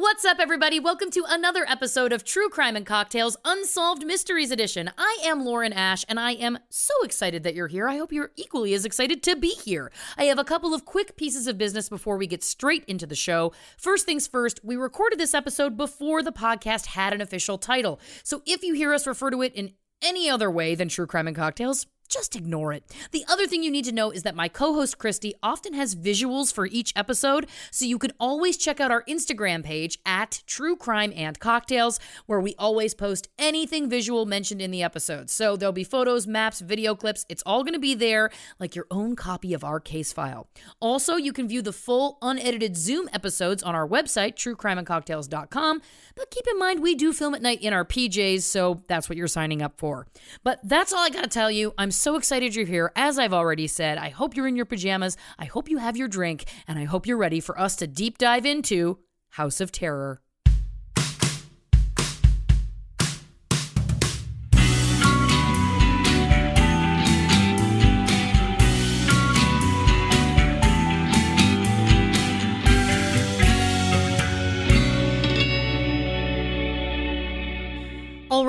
What's up, everybody? Welcome to another episode of True Crime and Cocktails Unsolved Mysteries Edition. I am Lauren Ash, and I am so excited that you're here. I hope you're equally as excited to be here. I have a couple of quick pieces of business before we get straight into the show. First things first, we recorded this episode before the podcast had an official title. So if you hear us refer to it in any other way than True Crime and Cocktails, just ignore it. The other thing you need to know is that my co host Christy often has visuals for each episode, so you can always check out our Instagram page at True Crime and Cocktails, where we always post anything visual mentioned in the episode. So there'll be photos, maps, video clips. It's all going to be there, like your own copy of our case file. Also, you can view the full unedited Zoom episodes on our website, truecrimeandcocktails.com. But keep in mind, we do film at night in our PJs, so that's what you're signing up for. But that's all I got to tell you. I'm so excited you're here. As I've already said, I hope you're in your pajamas. I hope you have your drink, and I hope you're ready for us to deep dive into House of Terror.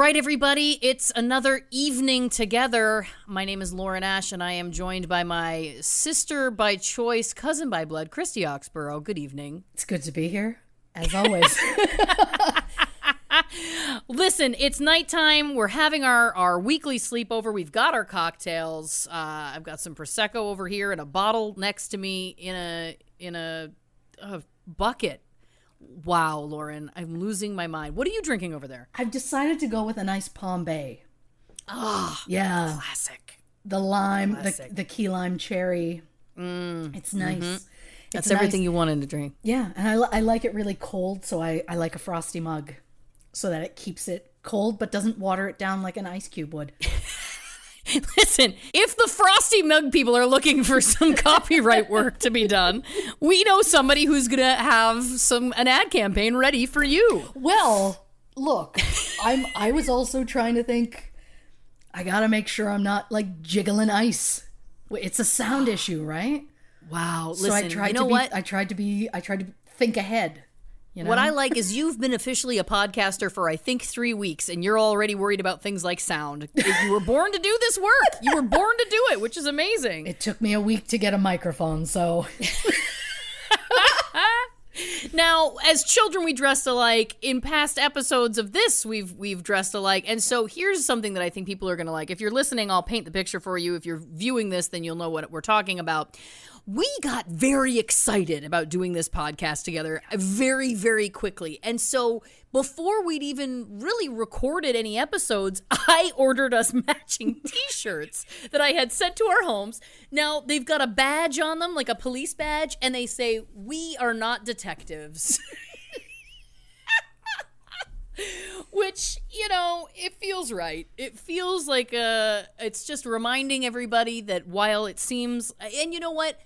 Right, everybody, it's another evening together. My name is Lauren Ash, and I am joined by my sister by choice, cousin by blood, Christy Oxborough. Good evening. It's good to be here, as always. Listen, it's nighttime. We're having our, our weekly sleepover. We've got our cocktails. Uh, I've got some prosecco over here and a bottle next to me in a in a, a bucket Wow, Lauren, I'm losing my mind. What are you drinking over there? I've decided to go with a nice Palm Bay. Ah, yeah, classic. The lime, Classic. the the key lime cherry. Mm, It's nice. mhm. It's That's nice- everything you wanted to drink. Yeah, and I, I like it really cold, so I, I like a frosty mug, so that it keeps it cold but doesn't water it down like an ice cube would. Listen, if the Frosty Mug people are looking for some copyright work to be done, we know somebody who's gonna have some an ad campaign ready for you. Well, look, I'm I was also trying to think. I gotta make sure I'm not like jiggling ice. It's a sound issue, right? Wow. so I tried you know to be, what? I tried to be. I tried to think ahead. You know? What I like is you've been officially a podcaster for I think three weeks, and you're already worried about things like sound. You were born to do this work. You were born to do it, which is amazing. It took me a week to get a microphone, so Now, as children, we dressed alike. In past episodes of this, we've we've dressed alike, and so here's something that I think people are going to like. If you're listening, I'll paint the picture for you. If you're viewing this, then you'll know what we're talking about. We got very excited about doing this podcast together very, very quickly, and so before we'd even really recorded any episodes, I ordered us matching T-shirts that I had sent to our homes. Now they've got a badge on them, like a police badge, and they say, "We are not detectives." Which, you know, it feels right. It feels like uh it's just reminding everybody that while it seems and you know what?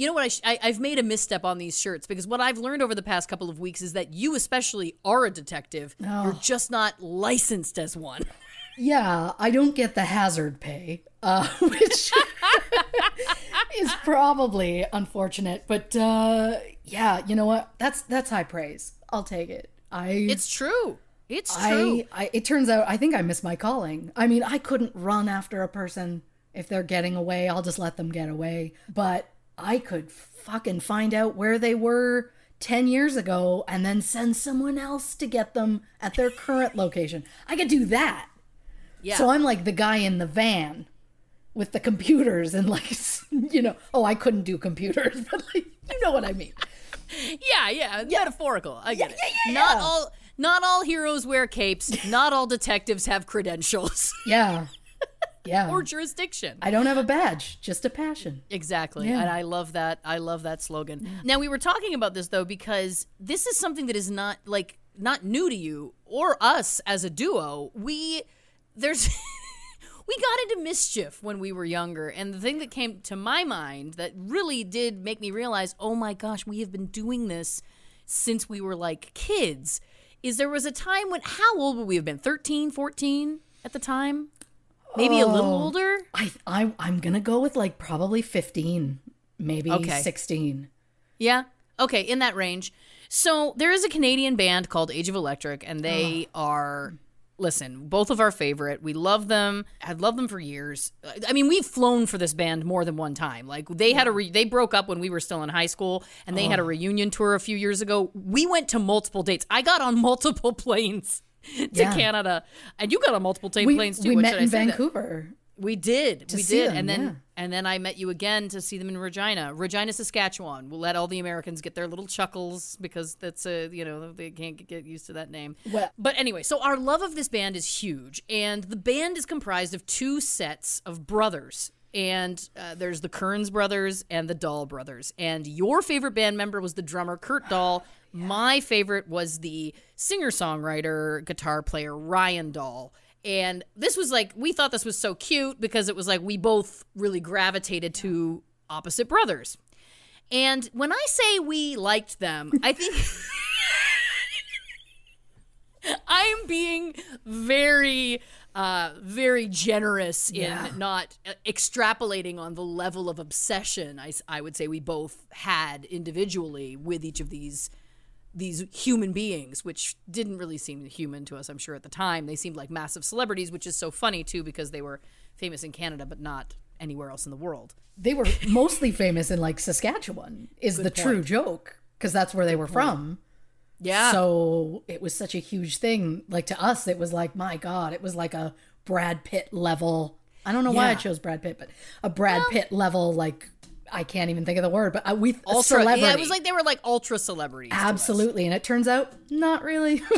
You know what I, sh- I I've made a misstep on these shirts because what I've learned over the past couple of weeks is that you especially are a detective. You're just not licensed as one. Yeah, I don't get the hazard pay, uh, which is probably unfortunate. But uh, yeah, you know what? That's that's high praise. I'll take it. I It's true. It's true. I, I it turns out I think I missed my calling. I mean, I couldn't run after a person if they're getting away. I'll just let them get away. But I could fucking find out where they were 10 years ago and then send someone else to get them at their current location. I could do that. yeah. So I'm like the guy in the van with the computers and like you know, oh, I couldn't do computers, but like you know what I mean. Yeah, yeah, metaphorical. I get it. yeah, Not yeah. all not all heroes wear capes. Not all detectives have credentials Yeah. Yeah. or jurisdiction. I don't have a badge, just a passion. Exactly. Yeah. And I love that. I love that slogan. Now we were talking about this though because this is something that is not like not new to you or us as a duo. We there's we got into mischief when we were younger and the thing that came to my mind that really did make me realize, "Oh my gosh, we have been doing this since we were like kids." Is there was a time when how old would we have been? 13, 14 at the time? Maybe a little Oh. older? I, I I'm gonna go with like probably 15, maybe Okay. 16. Yeah. Okay, in that range. So there is a Canadian band called Age of Electric, and they ah. are. Listen, both of our favorite. We love them. I've loved them for years. I mean, we've flown for this band more than one time. Like they had a re- they broke up when we were still in high school, and they had a oh. reunion tour a few years ago. We went to multiple dates. I got on multiple planes to Yeah. Canada, and you got on multiple ta- We, planes too. we met in say that? Vancouver. We did. we did. them, and then yeah. and then I met you again to see them in Regina, Regina, Saskatchewan. We'll let all the Americans get their little chuckles because that's a you know they can't get- used to that name. Well- but anyway, so our love of this band is huge, and the band is comprised of two sets of brothers. And uh, there's the Kerns brothers and the Dahl brothers. And your favorite band member was the drummer Kurt Dahl. My favorite was the singer songwriter, guitar player Ryan Dahl. And this was like, we thought this was so cute because it was like we both really gravitated to opposite brothers. And when I say we liked them, I think I'm being very, uh, very generous in Yeah. not uh, extrapolating on the level of obsession I, I would say we both had individually with each of these these human beings, which didn't really seem human to us, I'm sure, at the time. They seemed like massive celebrities, which is so funny too, because they were famous in Canada, but not anywhere else in the world. They were mostly famous in like Saskatchewan, is the true joke, because that's where they were from. Yeah. So it was such a huge thing. Like to us, it was like, my God, it was like a Brad Pitt level. I don't know why I chose Brad Pitt, but a Brad Pitt level, like I can't even think of the word, but uh, we ultra. celebrity. Yeah, it was like they were like ultra celebrities. absolutely, and it turns out not really.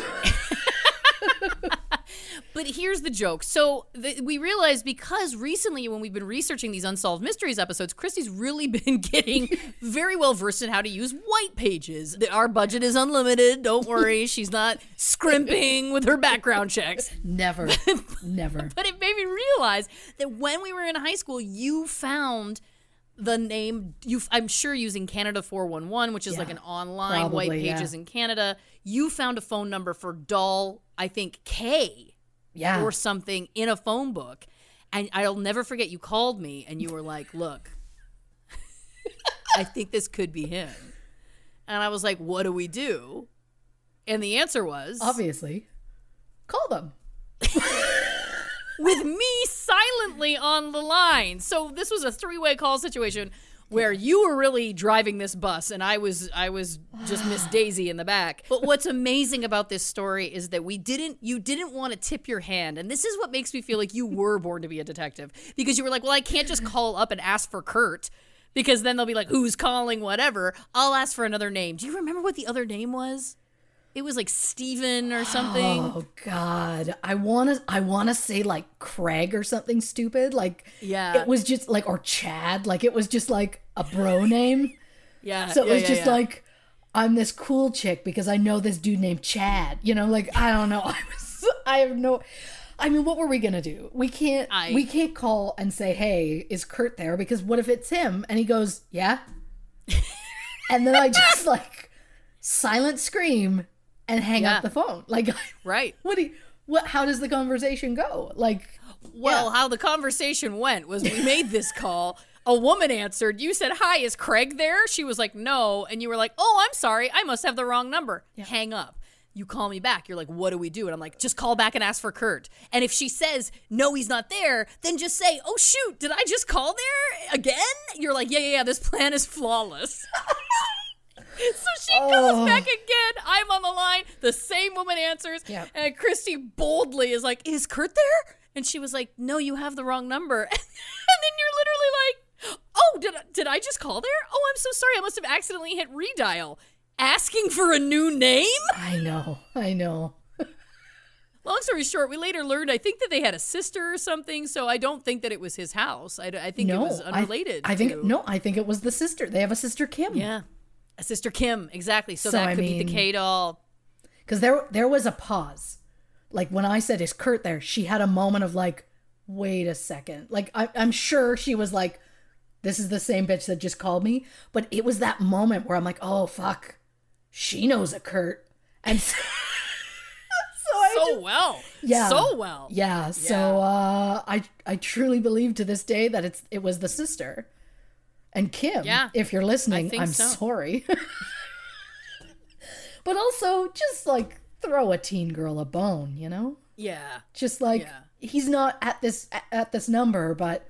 But here's the joke. So th- we realized because recently, when we've been researching these unsolved mysteries episodes, Christy's really been getting very well versed in how to use white pages. That Our budget is unlimited. Don't worry, she's not scrimping with her background checks. never, never. But it made me realize that when we were in high school, you found the name you I'm sure using Canada 411 which is like an online white probably, yeah. pages in Canada you found a phone number for Dahl I think K Yeah. or something in a phone book and I'll never forget you called me and you were like look I think this could be him and I was like what do we do and the answer was Obviously, call them. with me on the line. So this was a three-way call situation where you were really driving this bus and I was I was just Miss Daisy in the back. But what's amazing about this story is that we didn't you didn't want to tip your hand and this is what makes me feel like you were born to be a detective because you were like, "Well, I can't just call up and ask for Kurt." Because then they'll be like, who's calling, whatever. I'll ask for another name. Do you remember what the other name was? It was like Steven or something. Oh God, I want to. I want to say like Craig or something stupid. Like Yeah. it was just like or Chad. Like it was just like a bro name. Yeah. So it yeah, was yeah, just yeah. like I'm this cool chick because I know this dude named Chad. You know, like I don't know. I was. I have no. I mean, what were we gonna do? We can't. I- We can't call and say, "Hey, is Kurt there?" Because what if it's him and he goes, "Yeah," and then I just like silent scream and hang Yeah. up the phone. Like, Right. what do you? What? How does the conversation go? Like, Well, Yeah. how the conversation went was we made this call. A woman answered. You said, Hi, is Craig there? She was like, No. And you were like, Oh, I'm sorry. I must have the wrong number. Hang up. You call me back. You're like, What do we do? And I'm like, Just call back and ask for Kurt. And if she says, No, he's not there, then just say, Oh, shoot, did I just call there again? You're like, Yeah, yeah, yeah. This plan is flawless. So she calls oh. back again. I'm on the line. The same woman answers. Yep. And Christy boldly is like, Is Kurt there? And she was like, No, you have the wrong number. and then you're literally like, Oh, did I, did I just call there? Oh, I'm so sorry. I must have accidentally hit redial. Asking for a new name? I know, I know. Long story short, we later learned I think that they had a sister or something, so I don't think that it was his house. I, I think no, it was I- unrelated. I, think to- no, I think it was the sister. They have a sister Kim. Yeah. Sister Kim, exactly. So, So, that I could be the K Dahl. because there there was a pause. Like when i said is kurt there? She had a moment of like wait a second. Like I, i'm sure she was like this is the same bitch that just called me. But it was that moment where i'm like oh fuck. She knows a kurt. And so, so So just- well. yeah. So well. yeah. So uh i i truly believe to this day that it's it was the sister and kim Yeah, if you're listening i'm so. sorry but also just like throw a teen girl a bone you know Yeah. just like Yeah. he's not at this at this number but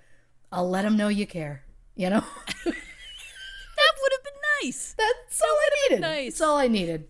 i'll let him know you care you know That would have been nice. that's all i needed nice. that's all i needed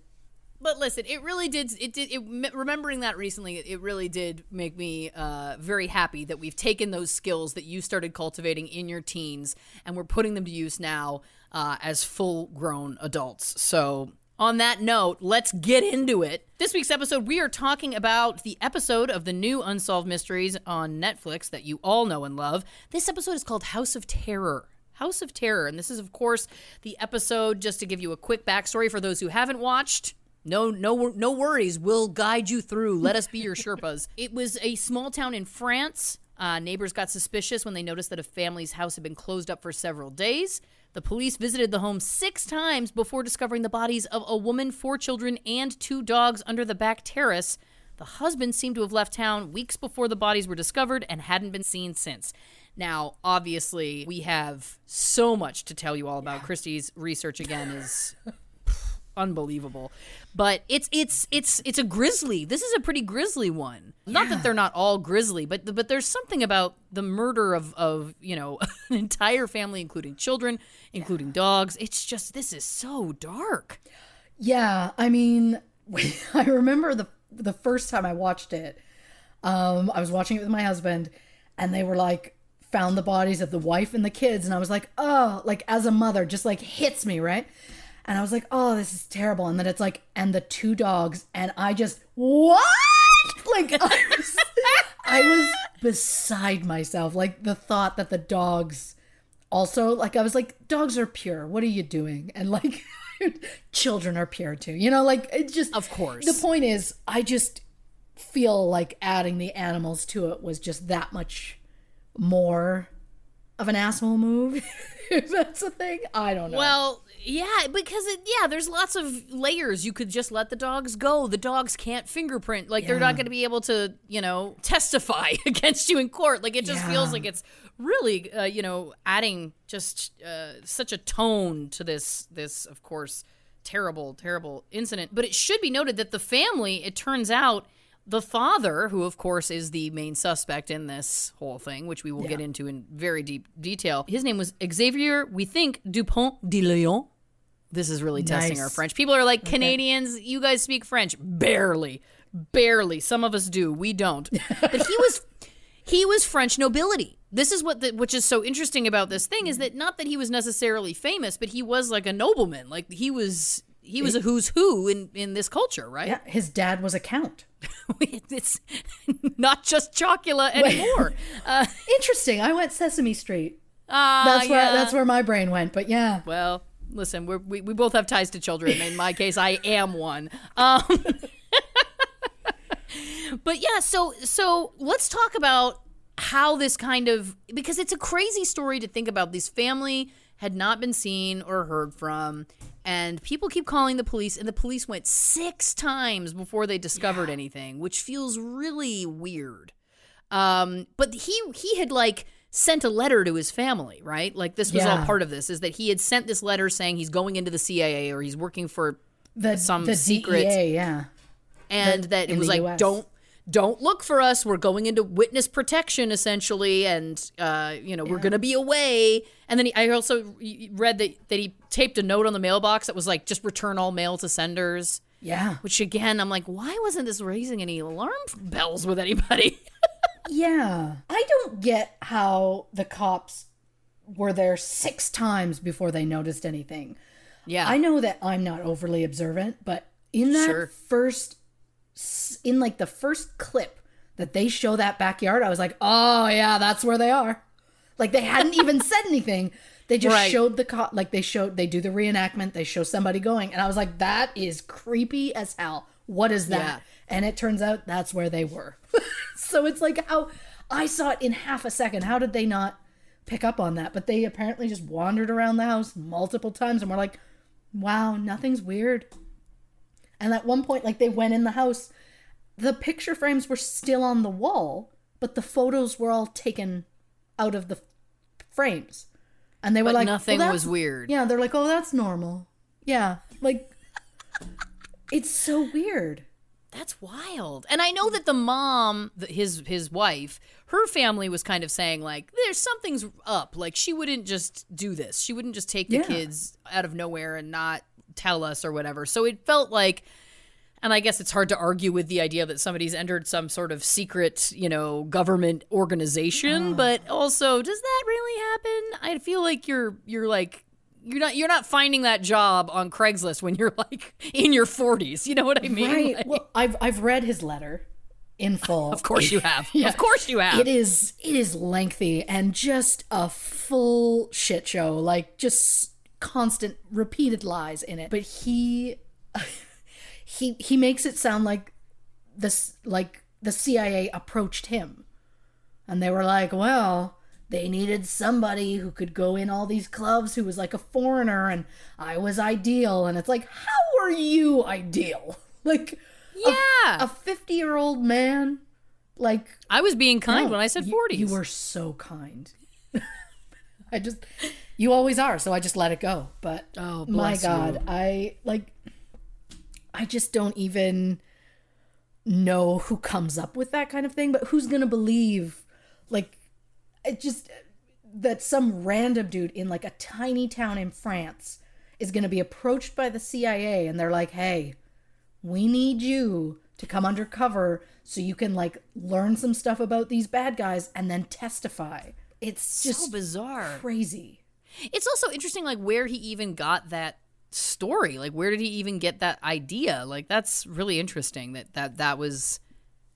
But listen, it really did. It did. It, remembering that recently, it really did make me uh, very happy that we've taken those skills that you started cultivating in your teens and we're putting them to use now uh, as full-grown adults. So. On that note, let's get into it. This week's episode, we are talking about the episode of the new Unsolved Mysteries on Netflix that you all know and love. This episode is called House of Terror. House of Terror. And this is, of course, the episode, just to give you a quick backstory for those who haven't watched. No, no, no worries. We'll guide you through. Let us be your Sherpas. It was a small town in France. Uh, neighbors got suspicious when they noticed that a family's house had been closed up for several days. The police visited the home six times before discovering the bodies of a woman, four children, and two dogs under the back terrace. The husband seemed to have left town weeks before the bodies were discovered and hadn't been seen since. Now, obviously, we have so much to tell you all about. Christie's research again is unbelievable. But it's it's it's it's a grisly. This is a pretty grisly one. Not that they're not all grisly, but but there's something about the murder of of you know an entire family, including children, including dogs. It's just this is so dark. Yeah, I mean, I remember the the first time I watched it. Um, I was watching it with my husband, and they were like found the bodies of the wife and the kids, and I was like, oh, like as a mother, just like hits me right. And I was like, oh, this is terrible. And then it's like, and the two dogs, and I just what? Like I was, I was beside myself. Like the thought that the dogs also like I was like, dogs are pure. What are you doing? And like children are pure too. You know, like it's just Of course. The point is I just feel like adding the animals to it was just that much more of an asshole move. if that's a thing. I don't know. Well, yeah, because it, yeah, there's lots of layers. You could just let the dogs go. The dogs can't fingerprint. Like they're not going to be able to, you know, testify against you in court. Like it just Yeah. feels like it's really, uh, you know, adding just uh, such a tone to this. This, of course, terrible, terrible incident. But it should be noted that the family, it turns out. The father, who of course is the main suspect in this whole thing, which we will get into in very deep detail, his name was Xavier, we think, Dupont de Leon. This is really testing our French. People are like, Canadians, you guys speak French. Barely. Barely. Some of us do. We don't. But he was he was French nobility. This is what the, which is so interesting about this thing is that not that he was necessarily famous, but he was like a nobleman. Like he was he was a who's who in in this culture, right? yeah, his dad was a count. it's not just Chocula anymore. uh, Interesting. I went Sesame Street. ah, That's where yeah. that's where my brain went. But yeah. Well, listen, we're, we we both have ties to children. In my case, I am one. Um, but yeah, so so let's talk about how this kind of because it's a crazy story to think about. This family had not been seen or heard from, and people keep calling the police, and the police went six times before they discovered anything, which feels really weird. Um, but he he had like sent a letter to his family, right? Like this was all part of this. Is that he had sent this letter saying he's going into the CIA or he's working for The, Some the secret- DEA, yeah. and The- that it was like US. don't don't look for us we're going into witness protection essentially and uh you know we're gonna be away and then he, i also read that that he taped a note on the mailbox that was like just return all mail to senders Yeah. which again i'm like why wasn't this raising any alarm bells with anybody Yeah. I don't get how the cops were there six times before they noticed anything. yeah I know that I'm not overly observant, but in that Sure. first, in like the first clip that they show that backyard, I was like, oh yeah, that's where they are. Like they hadn't even said anything. They just Right. showed the cop, like they showed, they do the reenactment, they show somebody going, and I was like, that is creepy as hell. What is that? Yeah. And it turns out that's where they were. so it's like how I saw it in half a second. How did they not pick up on that? But they apparently just wandered around the house multiple times and were like, wow, nothing's weird. And at one point, like they went in the house, the picture frames were still on the wall, but the photos were all taken out of the frames. And they were But like, nothing "Well, was weird. Yeah, they're like, oh, that's normal. Yeah, like it's so weird. That's wild. And I know that the mom, his his wife, her family was kind of saying like, "There's something's up. Like she wouldn't just do this. She wouldn't just take the Yeah. kids out of nowhere and not tell us or whatever." So it felt like. And I guess it's hard to argue with the idea that somebody's entered some sort of secret, you know, government organization, but also does that really happen? I feel like you're you're like you're not you're not finding that job on Craigslist when you're like in your 40s. You know what I mean? Right. Like- Well, I've I've read his letter in full. Of course you have. Of course you have. It is it is lengthy and just a full shit show, like just constant repeated lies in it. But he he he makes it sound like this like the CIA approached him. And they were like, "Well, they needed somebody who could go in all these clubs who was like a foreigner and I was ideal." And it's like, "How are you ideal?" Like Yeah. a 50-year-old man like I was being kind no, when I said you- 40s. You were so kind. I just, you always are. So I just let it go. But Oh, my God, you. I like, I just don't even know who comes up with that kind of thing. But who's gonna believe, like, it just that some random dude in like a tiny town in France is gonna be approached by the CIA and they're like, hey, we need you to come undercover so you can like learn some stuff about these bad guys and then testify. It's just so bizarre. crazy. It's also interesting, like where he even got that story. Like where did he even get that idea? Like that's really interesting. That that that was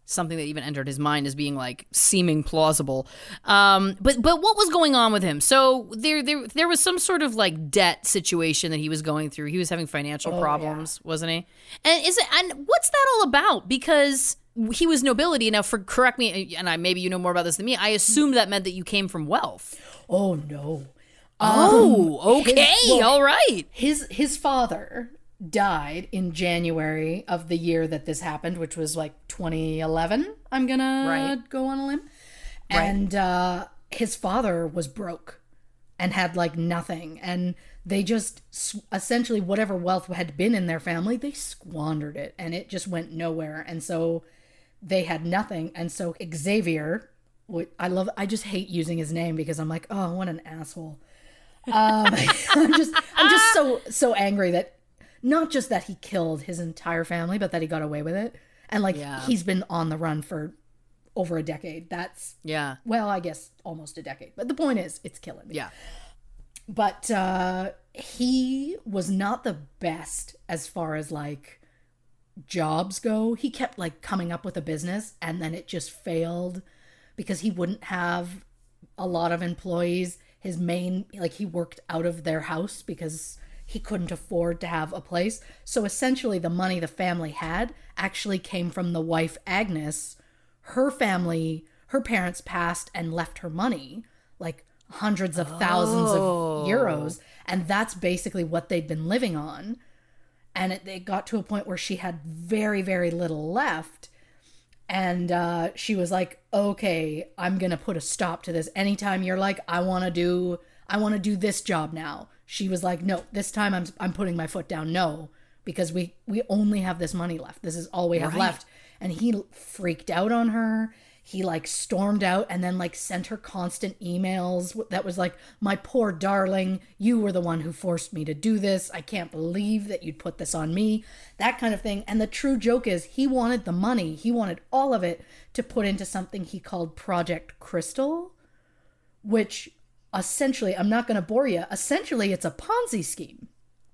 something that even entered his mind as being like seeming plausible. Um, but but what was going on with him? So there there there was some sort of like debt situation that he was going through. He was having financial problems, wasn't he? And is it and what's that all about? Because he was nobility. Now, for correct me, and I maybe you know more about this than me. I assumed that meant that you came from wealth. Oh no. Oh, his- okay, well- all right. His his father died in January of the year that this happened, which was like 2011. I'm gonna Right. go on a limb. And uh, his father was broke and had like nothing, and they just essentially whatever wealth had been in their family, they squandered it, and it just went nowhere. And so they had nothing, and so Xavier. I love. I just hate using his name because I'm like, oh, what an asshole. Um, I'm just, I'm just so, so angry that not just that he killed his entire family, but that he got away with it, and like Yeah. he's been on the run for over a decade. That's Yeah, well, I guess almost a decade. But the point is, it's killing me. yeah. But uh, he was not the best as far as like jobs go. He kept like coming up with a business and then it just failed because he wouldn't have a lot of employees. His main, like, he worked out of their house because he couldn't afford to have a place. So essentially, the money the family had actually came from the wife, Agnes. Her family, her parents passed and left her money, like hundreds of thousands Oh. of euros. And that's basically what they'd been living on. And it, it got to a point where she had very, very little left and uh, she was like okay i'm gonna put a stop to this. Anytime you're like i want to do i want to do this job now. She was like no this time i'm i'm putting my foot down no because we we only have this money left. This is all we have left. And he freaked out on her he like stormed out and then like sent her constant emails that was like my poor darling you were the one who forced me to do this. I can't believe that you'd put this on me. That kind of thing. And the true joke is he wanted the money. He wanted all of it to put into something he called project crystal which essentially i'm not going to bore you essentially it's a ponzi scheme.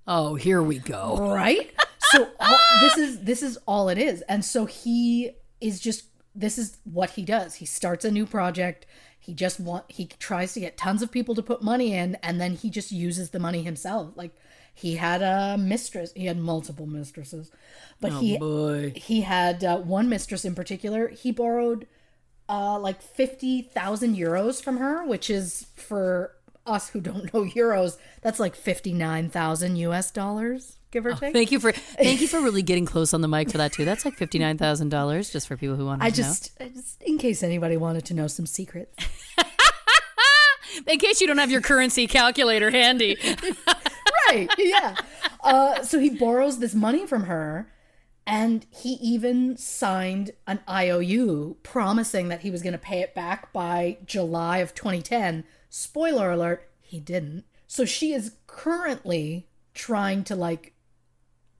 Oh, here we go. right? So all, this is this is all it is. And so he is just this is what he does. He starts a new project. He just want he tries to get tons of people to put money in and then he just uses the money himself. Like he had a mistress he had multiple mistresses but he Boy. he had uh, one mistress in particular. He borrowed uh like 50,000 euros from her which is for us who don't know euros that's like 59,000 US dollars give or take Thank you for thank you for really getting close on the mic for that too. That's like fifty nine thousand dollars just for people who want to I know. just, I just, in case anybody wanted to know some secrets. In case you don't have your currency calculator handy. right, yeah. Uh, so he borrows this money from her, and he even signed an IOU promising that he was going to pay it back by July of 2010. Spoiler alert, he didn't. So she is currently trying to, like,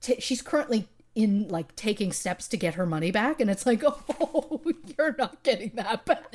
t- she's currently in, like, taking steps to get her money back, and it's like, oh, you're not getting that back.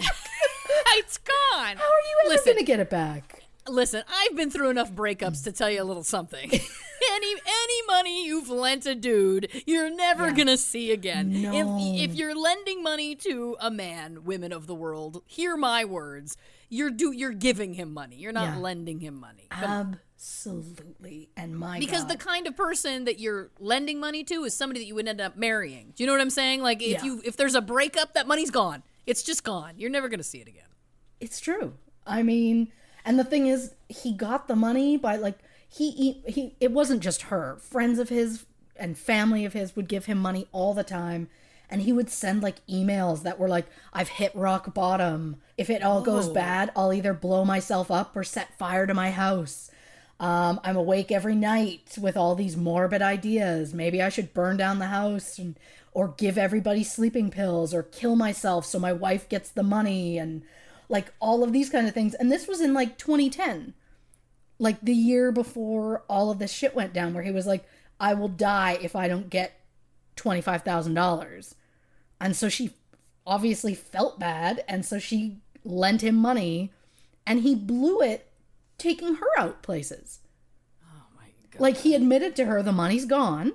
it's gone. How are you ever going to get it back? Listen, I've been through enough breakups to tell you a little something. any any money you've lent a dude, you're never gonna see again. No. If if you're lending money to a man, women of the world, hear my words. You're do you're giving him money. You're not Yeah. lending him money. Come- Absolutely. And my because God. the kind of person that you're lending money to is somebody that you would end up marrying. Do you know what I'm saying? Like if Yeah. you if there's a breakup, that money's gone. It's just gone. You're never gonna see it again. It's true. I mean, and the thing is, he got the money by like he he, he it wasn't just her. Friends of his and family of his would give him money all the time. And he would send like emails that were like, I've hit rock bottom. If it all goes bad, I'll either blow myself up or set fire to my house. Um, I'm awake every night with all these morbid ideas. Maybe I should burn down the house and or give everybody sleeping pills or kill myself so my wife gets the money and like all of these kind of things. And this was in like 2010, like the year before all of this shit went down, where he was like, "I will die if I don't get twenty five thousand dollars," and so she obviously felt bad, and so she lent him money, and he blew it taking her out places. Oh my God. Like he admitted to her the money's gone.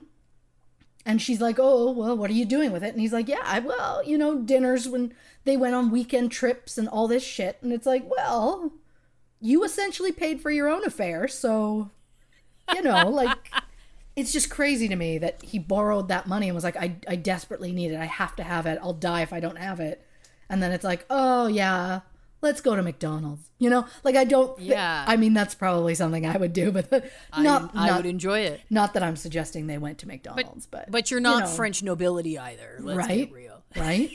And she's like, "Oh, well, what are you doing with it?" And he's like, "Yeah, I, well, you know, dinners when they went on weekend trips and all this shit." And it's like, "Well, you essentially paid for your own affair, so you know, like it's just crazy to me that he borrowed that money and was like, I, I desperately need it. I have to have it. I'll die if I don't have it. And then it's like, oh, yeah, let's go to McDonald's. You know, like I don't. Yeah. I mean, that's probably something I would do, but not, I, I not, would enjoy it. not that I'm suggesting they went to McDonald's, but. But you're you not know, French nobility either. Let's right? real. Right?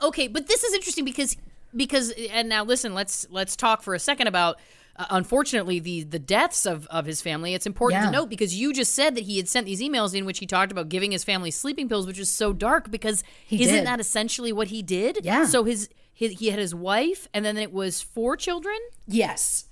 Okay, but this is interesting because because and now listen, let's let's talk for a second about uh, unfortunately the the deaths of of his family. It's important Yeah. to note because you just said that he had sent these emails in which he talked about giving his family sleeping pills, which is so dark because He isn't did. that essentially what he did? Yeah. So his, his he had his wife and then it was four children. Yes.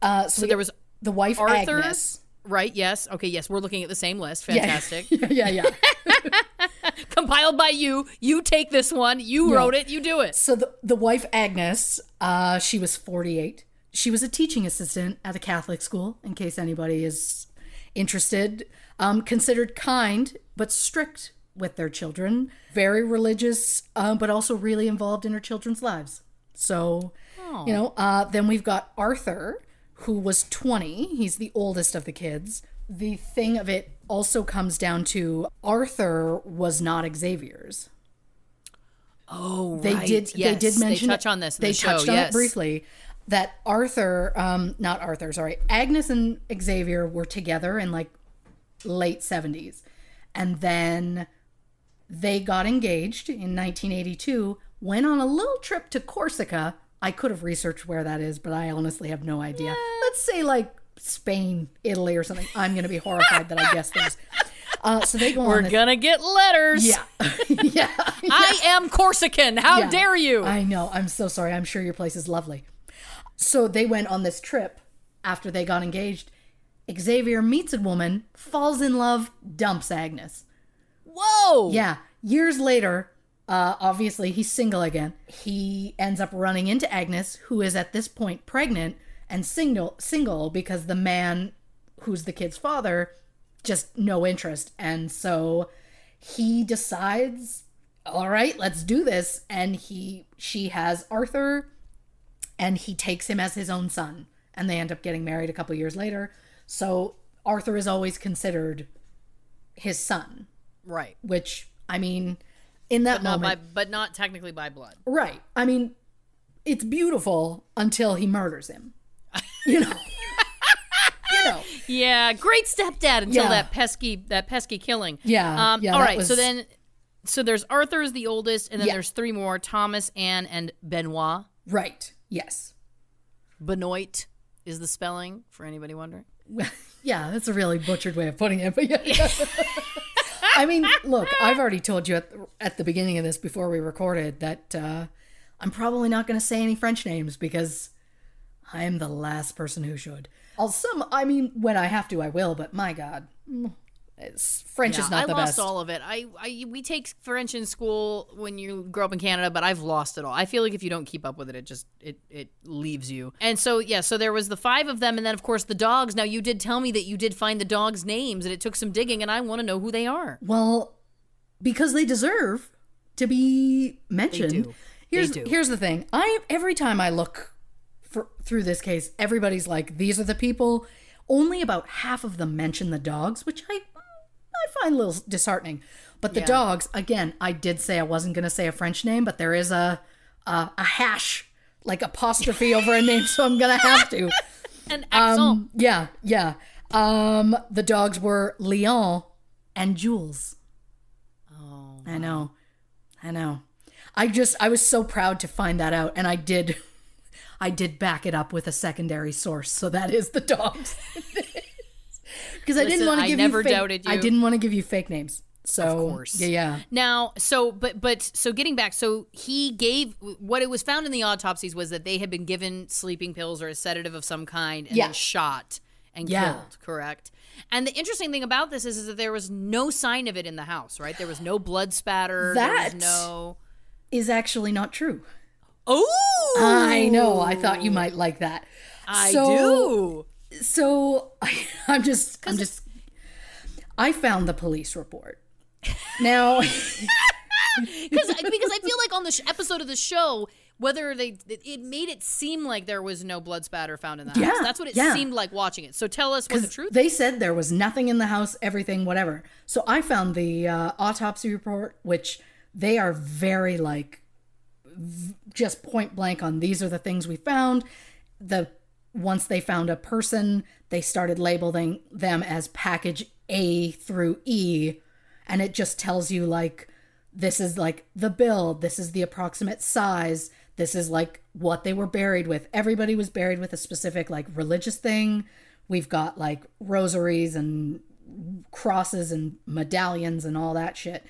Uh, so, So there was the wife, Arthur. Agnes. Right, yes. Okay, yes, we're looking at the same list. Fantastic. yeah, yeah, yeah. Compiled by you. You take this one. You wrote it. You do it. So the the wife Agnes, uh, she was 48. She was a teaching assistant at a Catholic school. In case anybody is interested, um, considered kind but strict with their children. Very religious, um, but also really involved in her children's lives. So, you know. Uh, then we've got Arthur, who was 20. He's the oldest of the kids. the thing of it also comes down to Arthur was not Xavier's. Oh, They right. did. Yes, they did mention. They touch it- on this. In they the show, touched on yes. it briefly. That Arthur, um, not Arthur, sorry, Agnes and Xavier were together in like late seventies, and then they got engaged in 1982. Went on a little trip to Corsica. I could have researched where that is, but I honestly have no idea. Let's say like Spain, Italy, or something. I'm going to be horrified that I guessed things. Uh, so they go on We're on. Gonna get letters. yeah, yeah. I am Corsican. How Yeah. dare you? I know. I'm so sorry. I'm sure your place is lovely. So they went on this trip after they got engaged. Xavier meets a woman, falls in love, dumps Agnes. Whoa. Yeah. Years later, uh, obviously he's single again. He ends up running into Agnes, who is at this point pregnant and single single because the man who's the kid's father just no interest. And so he decides, all right, let's do this. And he she has Arthur and he takes him as his own son. And they end up getting married a couple years later. So Arthur is always considered his son Right. which I mean, in that Not by, moment, but not technically by blood. right? I mean, it's beautiful until he murders him. You know, you know. Yeah, great stepdad until Yeah. that pesky that pesky killing. Yeah, Um, yeah, all right. So then, so there's Arthur is the oldest, and then Yeah. there's three more: Thomas, Anne, and Benoit. Right? Yes. Benoit is the spelling for anybody wondering. Yeah, that's a really butchered way of putting it, but yeah. I mean, look, I've already told you at the, at the beginning of this before we recorded that uh, I'm probably not going to say any French names because I am the last person who should. I'll some, I mean, when I have to, I will. But my God, mm, it's, French Yeah, is not I the best. I lost all of it. I, I we take French in school when you grow up in Canada, but I've lost it all. I feel like if you don't keep up with it, it just it it leaves you. And so yeah, so there was the five of them, and then of course the dogs. Now you did tell me that you did find the dogs' names, and it took some digging, and I want to know who they are. Well, because they deserve to be mentioned. do. Here's They do. here's the thing. I every time I look for, through this case, everybody's like, "These are the people." Only about half of them mention the dogs, which I I find a little disheartening. But the Yeah. dogs, again, I did say I wasn't going to say a French name, but there is a a, a hash like apostrophe over a name, so I'm gonna have to. An accent. Um, yeah, yeah. Um, the dogs were Leon and Jules. Oh, I know, I know. I just I was so proud to find that out, and I did, I did back it up with a secondary source. So that is the dogs. Because I didn't want to I give never you fake, doubted you. I didn't want to give you fake names. So Of course. yeah, yeah. Now, so but but so getting back, so he gave what it was found in the autopsies was that they had been given sleeping pills or a sedative of some kind and Yeah. then shot and Yeah. killed, correct? And the interesting thing about this is, is that there was no sign of it in the house, right? There was no blood spatter. That- no Is actually not true. Oh I know. I thought you might like that. I So- do. So I, I'm just, I'm just, I found the police report. Now, because because I feel like on the sh- episode of the show, whether they it- made it seem like there was no blood spatter found in the house. Yeah, That's what it yeah. seemed like watching it. So tell us what the truth. they said there was nothing in the house, everything, whatever. So I found the uh, autopsy report, which they are very like, v- just point blank on these are the things we found. The once they found a person, they started labeling them as package A through E, and it just tells you like this is like the build, this is the approximate size, this is like what they were buried with. Everybody was buried with a specific like religious thing. We've got like rosaries and crosses and medallions and all that shit.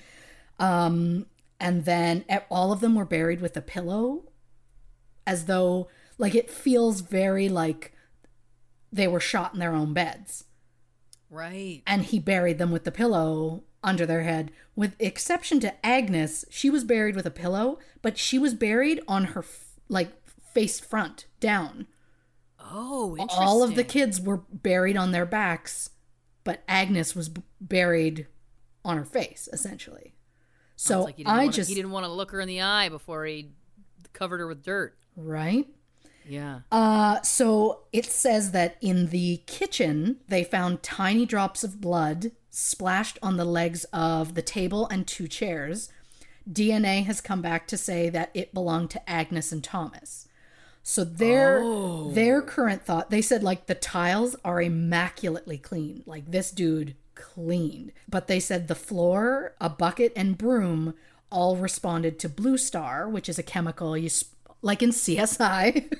Um, and then all of them were buried with a pillow as though like it feels very like they were shot in their own beds right. and he buried them with the pillow under their head with exception to agnes she was buried with a pillow but she was buried on her f- like face front down Oh, interesting. all of the kids were buried on their backs but agnes was b- buried on her face essentially so like i wanna, just he didn't want to look her in the eye before he covered her with dirt. right Yeah. Uh, so it says that in the kitchen, they found tiny drops of blood splashed on the legs of the table and two chairs. DNA has come back to say that it belonged to Agnes and Thomas. So their their current thought, they said like the tiles are immaculately clean. Like this dude cleaned. But they said the floor, a bucket and broom all responded to Blue Star, which is a chemical you sp- like in CSI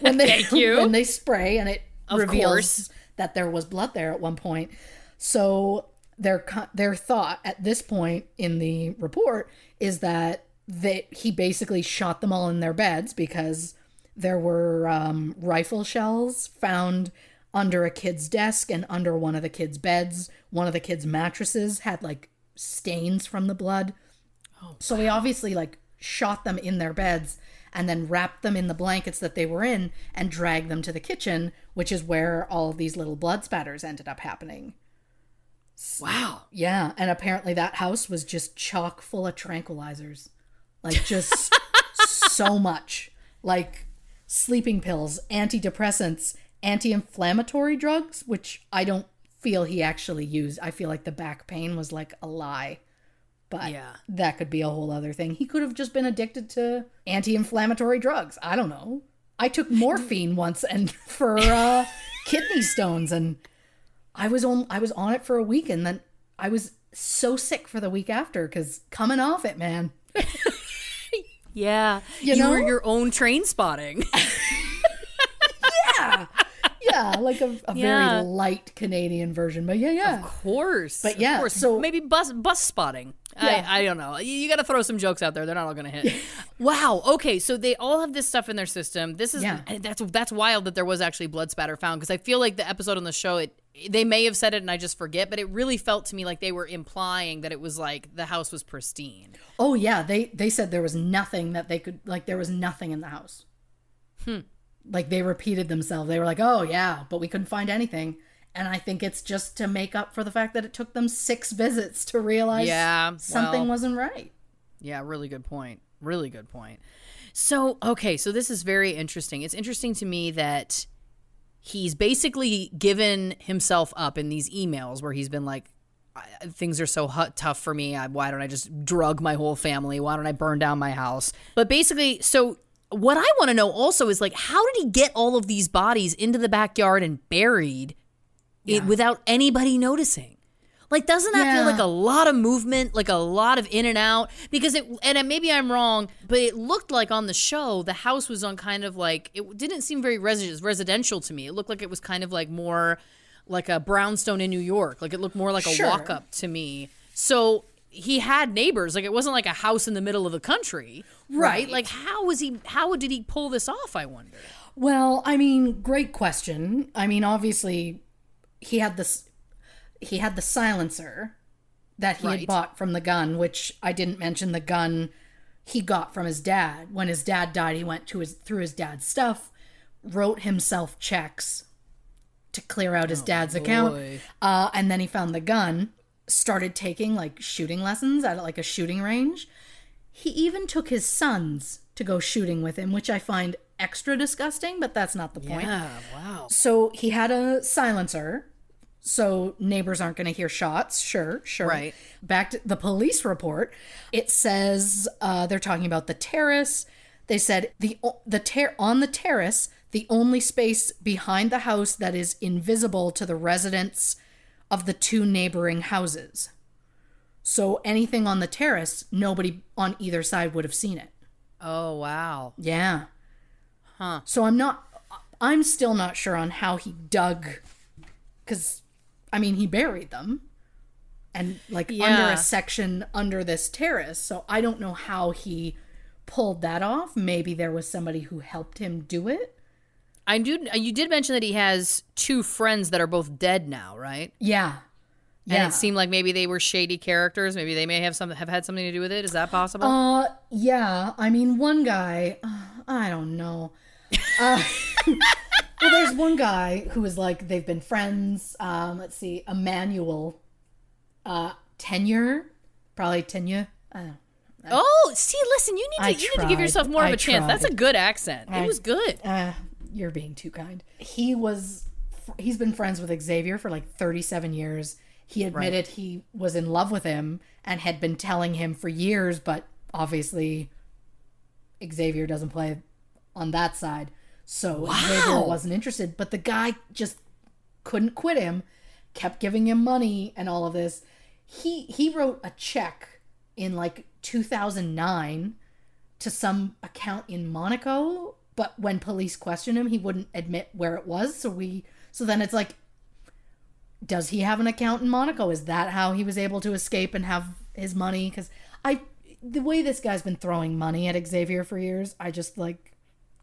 when they Thank you. when they spray and it Of reveals course. that there was blood there at one point. So their their thought at this point in the report is that that he basically shot them all in their beds because there were um, rifle shells found under a kid's desk and under one of the kids' beds. One of the kids' mattresses had like stains from the blood. So he obviously like shot them in their beds and then wrapped them in the blankets that they were in and dragged them to the kitchen, which is where all of these little blood spatters ended up happening. Wow. Yeah, and apparently that house was just chock full of tranquilizers. Like just so much. Like sleeping pills, antidepressants, anti-inflammatory drugs, which I don't feel he actually used. I feel like the back pain was like a lie. But Yeah. that could be a whole other thing. He could have just been addicted to anti-inflammatory drugs. I don't know. I took morphine once and for uh, kidney stones and I was on I was on it for a week and then I was so sick for the week after cuz coming off it, man. Yeah. You You, were your own Trainspotting. Yeah, like a, a Yeah. very light Canadian version, but yeah, yeah. Of course. But of yeah, course. so- maybe bus bus spotting. Yeah. I, I don't know. You, you got to throw some jokes out there. They're not all going to hit. wow. Okay, so they all have this stuff in their system. This is Yeah. that's that's wild that there was actually blood spatter found because I feel like the episode on the show it they may have said it and I just forget, but it really felt to me like they were implying that it was like the house was pristine. Oh yeah, they they said there was nothing that they could like there was nothing in the house. Hmm. Like they repeated themselves. They were like, "Oh yeah, but we couldn't find anything." And I think it's just to make up for the fact that it took them 6 visits to realize Yeah, something well- wasn't right. Yeah, really good point. Really good point. So, okay, so this is very interesting. It's interesting to me that he's basically given himself up in these emails where he's been like, things are so hu- tough for me. I, why don't I just drug my whole family? Why don't I burn down my house? But basically, so what I want to know also is like, how did he get all of these bodies into the backyard and buried it, without anybody noticing? Like, doesn't that feel like a lot of movement, like a lot of in and out? Because it, and uh, maybe I'm wrong, but it looked like on the show the house was on kind of like it didn't seem very res- residential to me. It looked like it was kind of like more like a brownstone in New York. Like it looked more like a Sure. walk up to me. So he had neighbors. Like it wasn't like a house in the middle of the country, right? Right. Like how was he? How did he pull this off? I wonder. Well, I mean, great question. I mean, obviously, he had this. He had the silencer that he Right. had bought from the gun, which I didn't mention. The gun he got from his dad. When his dad died, he went to his through his dad's stuff, wrote himself checks to clear out his dad's account, uh, and then he found the gun. Started taking like shooting lessons at like a shooting range. He even took his sons to go shooting with him, which I find extra disgusting, but that's not the point. Yeah. Wow. So he had a silencer, so neighbors aren't going to hear shots. Sure, sure. Right. Back to the police report, it says uh, they're talking about the terrace. They said the the ter- on the terrace, the only space behind the house that is invisible to the residents of the two neighboring houses. So anything on the terrace, nobody on either side would have seen it. Oh wow. Yeah. Huh. So I'm not I'm still not sure on how he dug cuz I mean he buried them and like under a section under this terrace. So I don't know how he pulled that off. Maybe there was somebody who helped him do it. I do. You did mention that he has two friends that are both dead now, right? Yeah. And Yeah. it seemed like maybe they were shady characters. Maybe they may have some have had something to do with it. Is that possible? Uh, yeah. I mean, one guy, uh, I don't know. Uh, well, there's one guy who is like they've been friends. Um, let's see, Emmanuel, uh, tenure, probably tenure. Uh, oh, see, listen, you need to I you need to give yourself more of I a chance. That's a good accent. I- it was good. uh, you're being too kind. He was he's been friends with Xavier for like 37 years. He admitted he was in love with him and had been telling him for years, but obviously Xavier doesn't play on that side. So Xavier wasn't interested, but the guy just couldn't quit him, kept giving him money and all of this. He he wrote a check in like 2009 to some account in Monaco, but when police questioned him, he wouldn't admit where it was. So we so then it's like does he have an account in Monaco? Is that how he was able to escape and have his money cuz I the way this guy's been throwing money at Xavier for years, I just like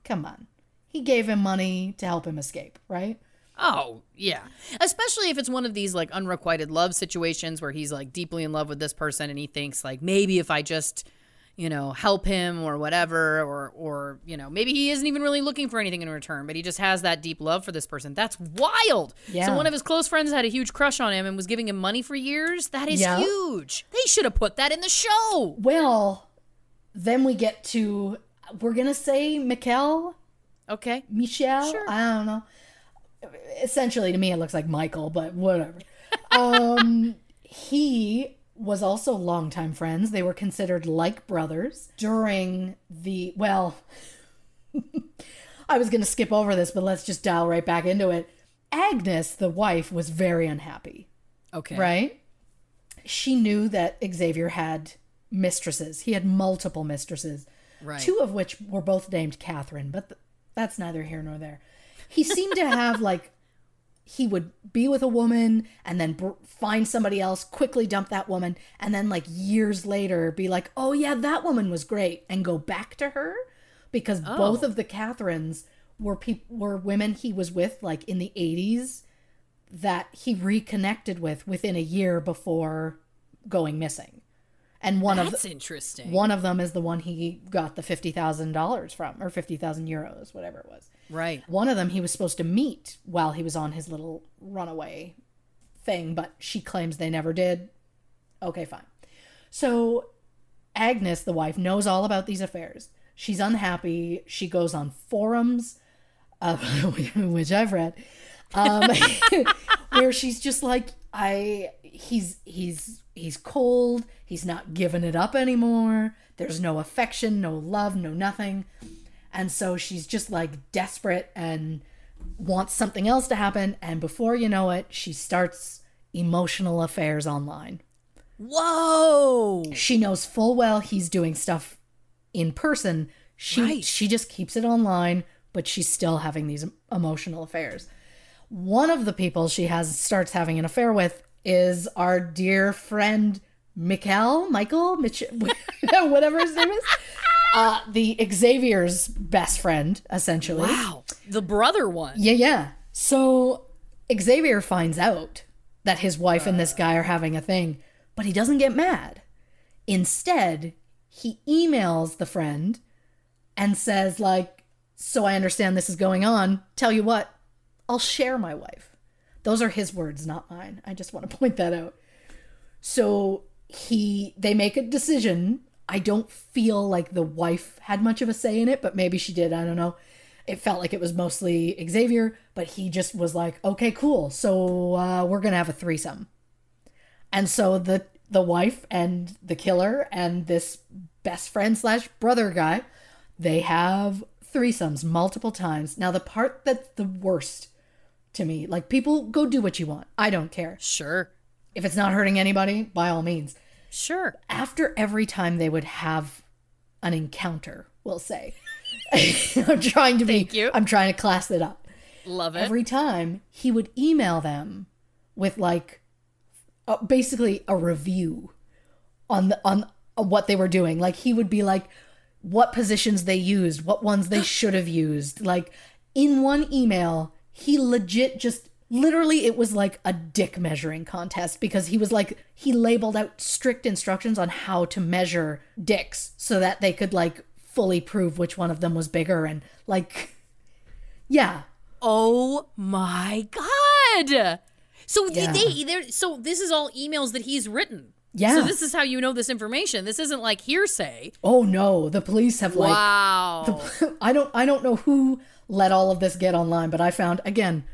come on. He gave him money to help him escape, right? Oh, yeah. Especially if it's one of these like unrequited love situations where he's like deeply in love with this person and he thinks like maybe if I just, you know, help him or whatever or or you know, maybe he isn't even really looking for anything in return, but he just has that deep love for this person. That's wild. Yeah. So one of his close friends had a huge crush on him and was giving him money for years. That is Yeah. huge. They should have put that in the show. Well, then we get to we're going to say Mikel Okay. Michelle. Sure. I don't know. Essentially, to me, it looks like Michael, but whatever. um, he was also longtime friends. They were considered like brothers during the well. I was going to skip over this, but let's just dial right back into it. Agnes, the wife, was very unhappy Okay. right? She knew that Xavier had mistresses. He had multiple mistresses, Right. two of which were both named Catherine, but th- that's neither here nor there. He seemed to have like he would be with a woman and then br- find somebody else, quickly dump that woman, and then like years later be like, "Oh yeah, that woman was great," and go back to her because oh. both of the Catherines were peop- were women he was with like in the 80s that he reconnected with within a year before going missing. And one of That's the, interesting. one of them is the one he got the $50,000 from or 50,000 euros, whatever it was. Right. One of them he was supposed to meet while he was on his little runaway thing, but she claims they never did. Okay, fine. So Agnes, the wife, knows all about these affairs. She's unhappy. She goes on forums, uh, which I've read, um, where she's just like, I he's he's he's cold. He's not giving it up anymore. There's no affection, no love, no nothing. And so she's just like desperate and wants something else to happen. And before you know it, she starts emotional affairs online. Whoa. She knows full well he's doing stuff in person. She Right. she just keeps it online, but she's still having these emotional affairs. One of the people she has starts having an affair with is our dear friend Mikkel, Michael, Mich- whatever his name is. Uh, the Xavier's best friend, essentially. Wow. The brother one. Yeah, yeah. So Xavier finds out that his wife and this guy are having a thing, but he doesn't get mad. Instead, he emails the friend and says like, "So I understand this is going on. Tell you what, I'll share my wife." Those are his words, not mine. I just want to point that out. So he they make a decision. I don't feel like the wife had much of a say in it, but maybe she did. I don't know. It felt like it was mostly Xavier, but he just was like, "Okay, cool. So uh, we're gonna have a threesome." And so the the wife and the killer and this best friend slash brother guy, they have threesomes multiple times. Now the part that's the worst to me, like people go do what you want. I don't care. Sure. If it's not hurting anybody, by all means. Sure. After every time they would have an encounter, we'll say. I'm trying to be Thank you. I'm trying to class it up. Love it. Every time he would email them with like uh, basically a review on the, on uh, what they were doing. Like he would be like what positions they used, what ones they should have used. Like in one email, he legit just literally it was like a dick measuring contest because he was like he labeled out strict instructions on how to measure dicks so that they could like fully prove which one of them was bigger and like yeah oh my god. So Yeah. they, they, so this is all emails that he's written. Yeah. So this is how you know this information. This isn't like hearsay. oh no, the police have like wow. I don't I don't know who let all of this get online, but I found again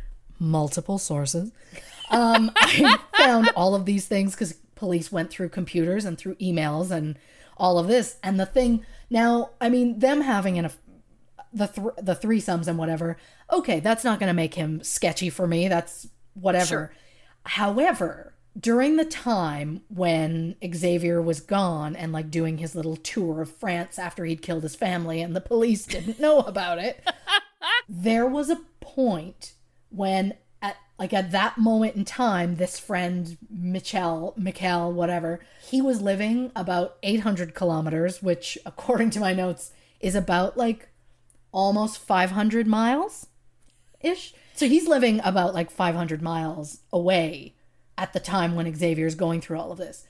multiple sources. Um, I found all of these things because police went through computers and through emails and all of this. And the thing now, I mean, them having an the th- the threesomes and whatever. Okay, that's not going to make him sketchy for me. That's whatever. Sure. However, during the time when Xavier was gone and like doing his little tour of France after he'd killed his family and the police didn't know about it, there was a point when at like at that moment in time this friend Michel Michael whatever he was living about 800 kilometers which according to my notes is about like almost 500 miles ish so he's living about like 500 miles away at the time when Xavier's going through all of this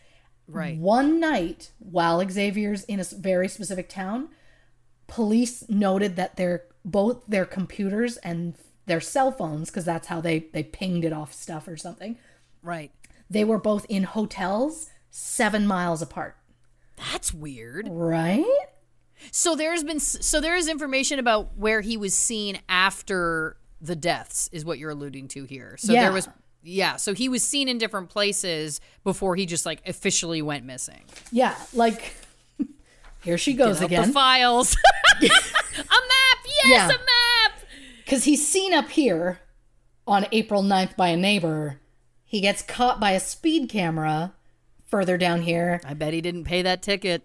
right. one night while Xavier's in a very specific town, police noted that their both their computers and their cell phones, because that's how they they pinged it off stuff or something, Right. they were both in hotels seven miles apart. That's weird. Right? So there's been so there is information about where he was seen after the deaths is what you're alluding to here. So Yeah. there was yeah, so he was seen in different places before he just like officially went missing. Yeah. Like here she goes again. The files. a map. Yes, Yeah. a map. Because he's seen up here on April 9th by a neighbor. He gets caught by a speed camera further down here. I bet he didn't pay that ticket.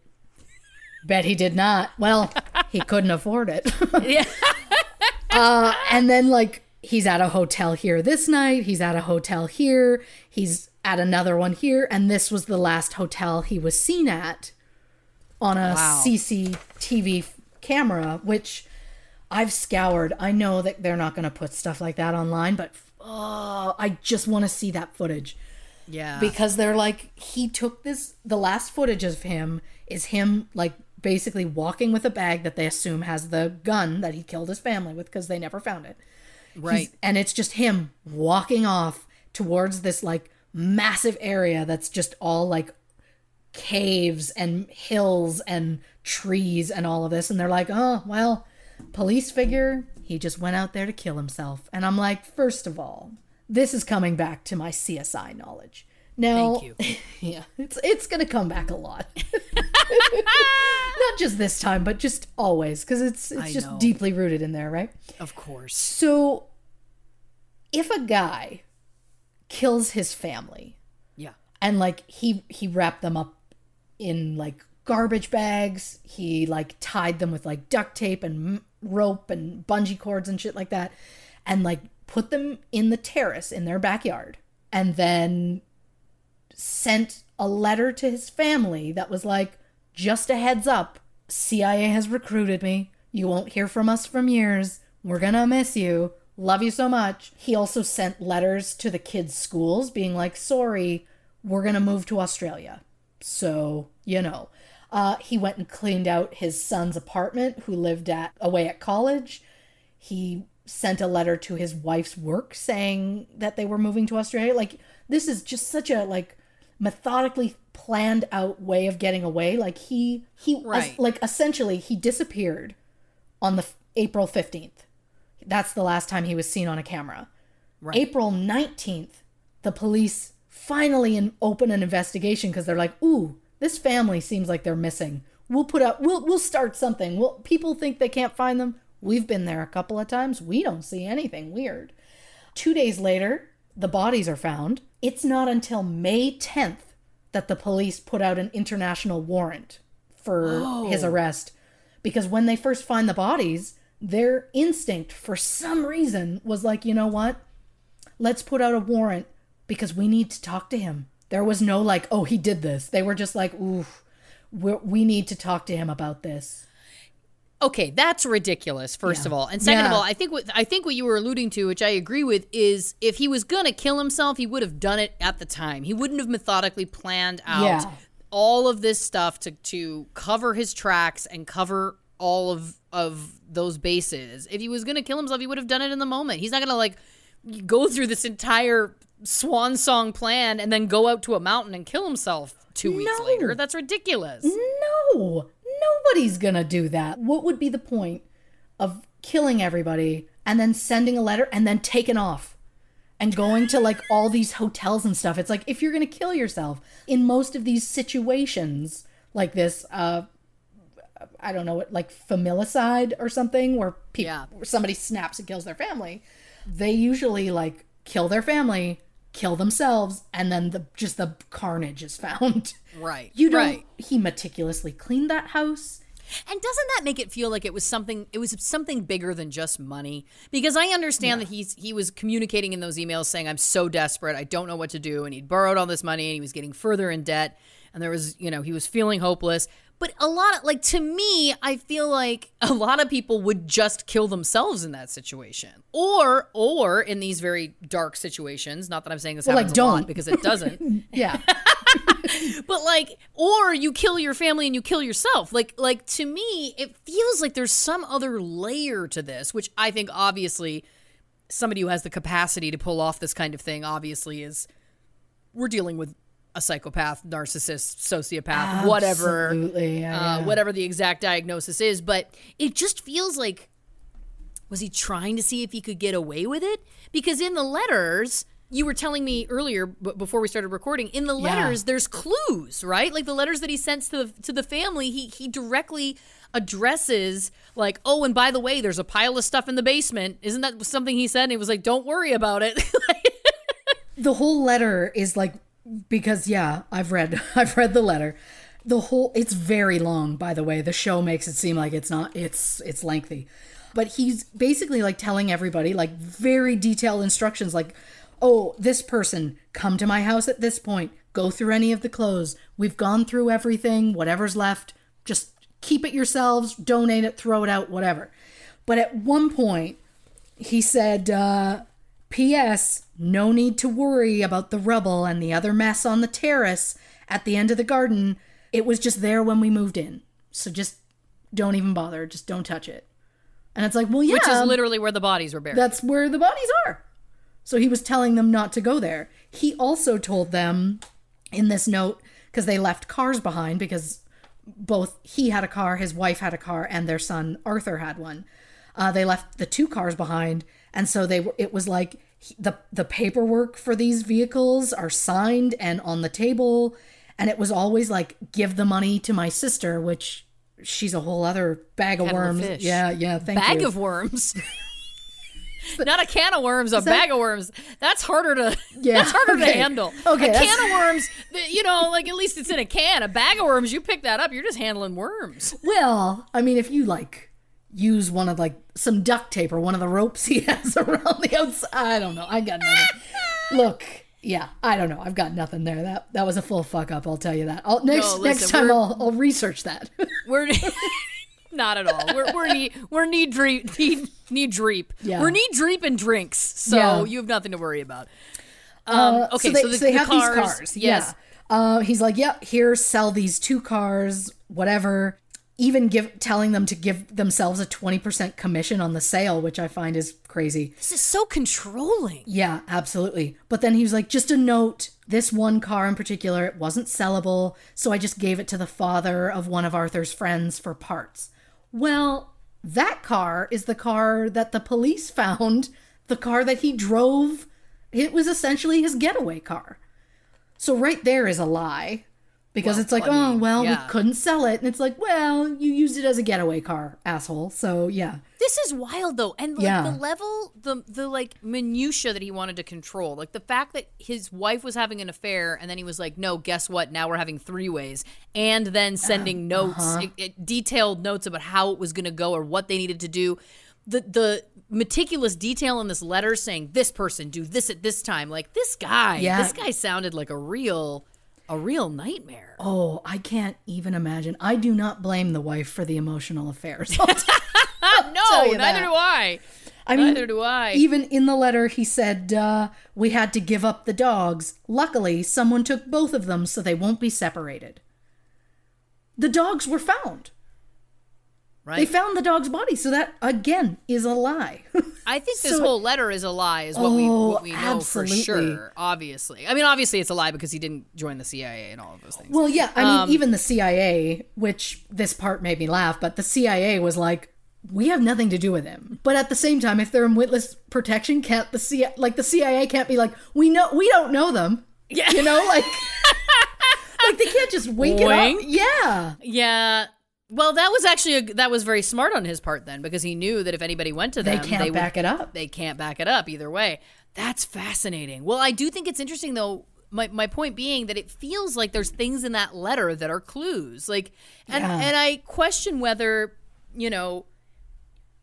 Bet he did not. Well, he couldn't afford it. Yeah. uh, and then, like, he's at a hotel here this night. He's at a hotel here. He's at another one here. And this was the last hotel he was seen at on a Wow. CCTV camera, which I've scoured. I know that they're not going to put stuff like that online, but oh, I just want to see that footage Yeah. because they're like he took this the last footage of him is him like basically walking with a bag that they assume has the gun that he killed his family with because they never found it right. He's- and it's just him walking off towards this like massive area that's just all like caves and hills and trees and all of this and they're like oh well police figure he just went out there to kill himself and i'm like first of all this is coming back to my csi knowledge now Thank you. yeah it's it's gonna come back a lot not just this time but just always because it's it's I just know. deeply rooted in there right Of course. so, if a guy kills his family Yeah. and like he he wrapped them up in like garbage bags, he like tied them with like duct tape and rope and bungee cords and shit like that, and like put them in the terrace in their backyard, and then sent a letter to his family that was like, just a heads up, CIA has recruited me. You won't hear from us from years. We're gonna miss you. Love you so much. He also sent letters to the kids' schools being like, sorry, we're gonna move to Australia. So, you know. Uh, he went and cleaned out his son's apartment, who lived at away at college. He sent a letter to his wife's work saying that they were moving to Australia. Like this is just such a like methodically planned out way of getting away. Like he he Right. like essentially he disappeared on the f- April 15th. That's the last time he was seen on a camera. April 19th, the police finally in, open an investigation because they're like, "Ooh, this family seems like they're missing. We'll put up we'll we'll start something. Well, people think they can't find them. We've been there a couple of times. We don't see anything weird." 2 days later, the bodies are found. It's not until May 10th that the police put out an international warrant for oh. his arrest because when they first find the bodies, their instinct for some reason was like, you know what? Let's put out a warrant because we need to talk to him. There was no like, oh, he did this. They were just like, ooh, we're, need to talk to him about this. Okay, that's ridiculous. First Yeah. of all, and second of all, I think what I think what you were alluding to, which I agree with, is if he was gonna kill himself, he would have done it at the time. He wouldn't have methodically planned out Yeah. all of this stuff to to cover his tracks and cover all of of those bases. If he was gonna kill himself, he would have done it in the moment. He's not gonna like go through this entire swan song plan and then go out to a mountain and kill himself two weeks No. later. That's ridiculous. No, nobody's gonna do that. What would be the point of killing everybody and then sending a letter and then taking off and going to like all these hotels and stuff? It's like if you're gonna kill yourself in most of these situations like this, uh, I don't know, like familicide or something, where people, Yeah. where somebody snaps and kills their family. They usually like kill their family, kill themselves, and then the just the carnage is found. Right. You don't. Right. He meticulously cleaned that house. And doesn't that make it feel like it was something it was something bigger than just money? Because I understand that he's he was communicating in those emails saying I'm so desperate, I don't know what to do and he'd borrowed all this money and he was getting further in debt and there was, you know, he was feeling hopeless. But a lot of like to me, I feel like a lot of people would just kill themselves in that situation. Or or in these very dark situations, not that I'm saying this Well, like, happens a lot don't. because it doesn't. Yeah. but like or you kill your family and you kill yourself like like to me it feels like there's some other layer to this which i think obviously somebody who has the capacity to pull off this kind of thing obviously is we're dealing with a psychopath narcissist sociopath whatever yeah, uh, yeah. whatever the exact diagnosis is but it just feels like was he trying to see if he could get away with it? Because in the letters, you were telling me earlier b- before we started recording, in the Yeah. letters there's clues, right? Like the letters that he sends to the to the family, he he directly addresses like, "Oh, and by the way, there's a pile of stuff in the basement." Isn't that something he said? And he was like, "Don't worry about it." the whole letter is like because yeah, I've read I've read the letter. The whole it's very long, by the way. The show makes it seem like it's not. It's it's lengthy. But he's basically like telling everybody like very detailed instructions like, "Oh, this person come to my house at this point. Go through any of the clothes. We've gone through everything, whatever's left. Just keep it yourselves, donate it, throw it out, whatever." But at one point, he said, uh, P.S. No need to worry about the rubble and the other mess on the terrace at the end of the garden. It was just there when we moved in. So just don't even bother. Just don't touch it. And it's like, well, yeah, Which is literally where the bodies were buried. that's where the bodies are. So he was telling them not to go there. He also told them in this note, because they left cars behind, because both he had a car, his wife had a car, and their son Arthur had one. Uh, they left the two cars behind, and so they were. It was like the the paperwork for these vehicles are signed and on the table, and it was always like give the money to my sister, which she's a whole other bag of Kettle worms. fish. Yeah, yeah. Thank bag you. of worms. Not a can of worms, a that- bag of worms. That's harder to Yeah, that's harder okay. to handle. Okay, a can of worms, you know, like at least it's in a can. A bag of worms, you pick that up, you're just handling worms. Well, I mean, if you like use one of like some duct tape or one of the ropes he has around the outside, I don't know. I got nothing. Look, yeah, I don't know. I've got nothing there. That that was a full fuck up. I'll tell you that. I'll, next listen, next time I'll I'll research that. We're not at all. We're we're knee we're knee dreep knee, knee dreep. Yeah. We're knee dreep and drinks, so Yeah. you have nothing to worry about. Um, okay, so they, so, the, so they the have cars, these cars. Yes. Yeah. Uh, he's like, yeah, here, sell these two cars, whatever. Even give telling them to give themselves a twenty percent commission on the sale, which I find is crazy. This is so controlling. Yeah, absolutely. But then he was like, just a note this one car in particular, it wasn't sellable, so I just gave it to the father of one of Arthur's friends for parts. Well, that car is the car that the police found, the car that he drove. It was essentially his getaway car. So right there is a lie. Because Well, it's like, I mean, oh, well, yeah. we couldn't sell it. And it's like, well, you used it as a getaway car, asshole. So, yeah. This is wild though, and like Yeah. the level, the the like minutia that he wanted to control, like the fact that his wife was having an affair, and then he was like, "No, guess what? Now we're having three ways," and then sending uh-huh. notes, it, it- detailed notes about how it was going to go or what they needed to do. The the meticulous detail in this letter saying this person do this at this time, like this guy, Yeah. this guy sounded like a real, a real nightmare. Oh, I can't even imagine. I do not blame the wife for the emotional affairs. no, neither that. do I. I mean, Neither do I. Even in the letter, he said, uh, We had to give up the dogs. Luckily, someone took both of them so they won't be separated. The dogs were found. Right. They found the dog's body, so that again is a lie. I think this So- whole letter is a lie, is what we Oh, what we know absolutely. for sure. Obviously, I mean, obviously it's a lie because he didn't join the CIA and all of those things. well, yeah, I mean, Um, even the CIA, which this part made me laugh, but the CIA was like, we have nothing to do with him. But at the same time, if they're in witness protection, can't the CIA, like the CIA can't be like, we know, we don't know them. Yeah. You know, like, like they can't just wink it up. Yeah. yeah. Well, that was actually a, that was very smart on his part then because he knew that if anybody went to them, They can't would- back it up. They can't back it up either way. That's fascinating. Well, I do think it's interesting though. My, my point being that it feels like there's things in that letter that are clues. Like and Yeah. and I question whether, you know,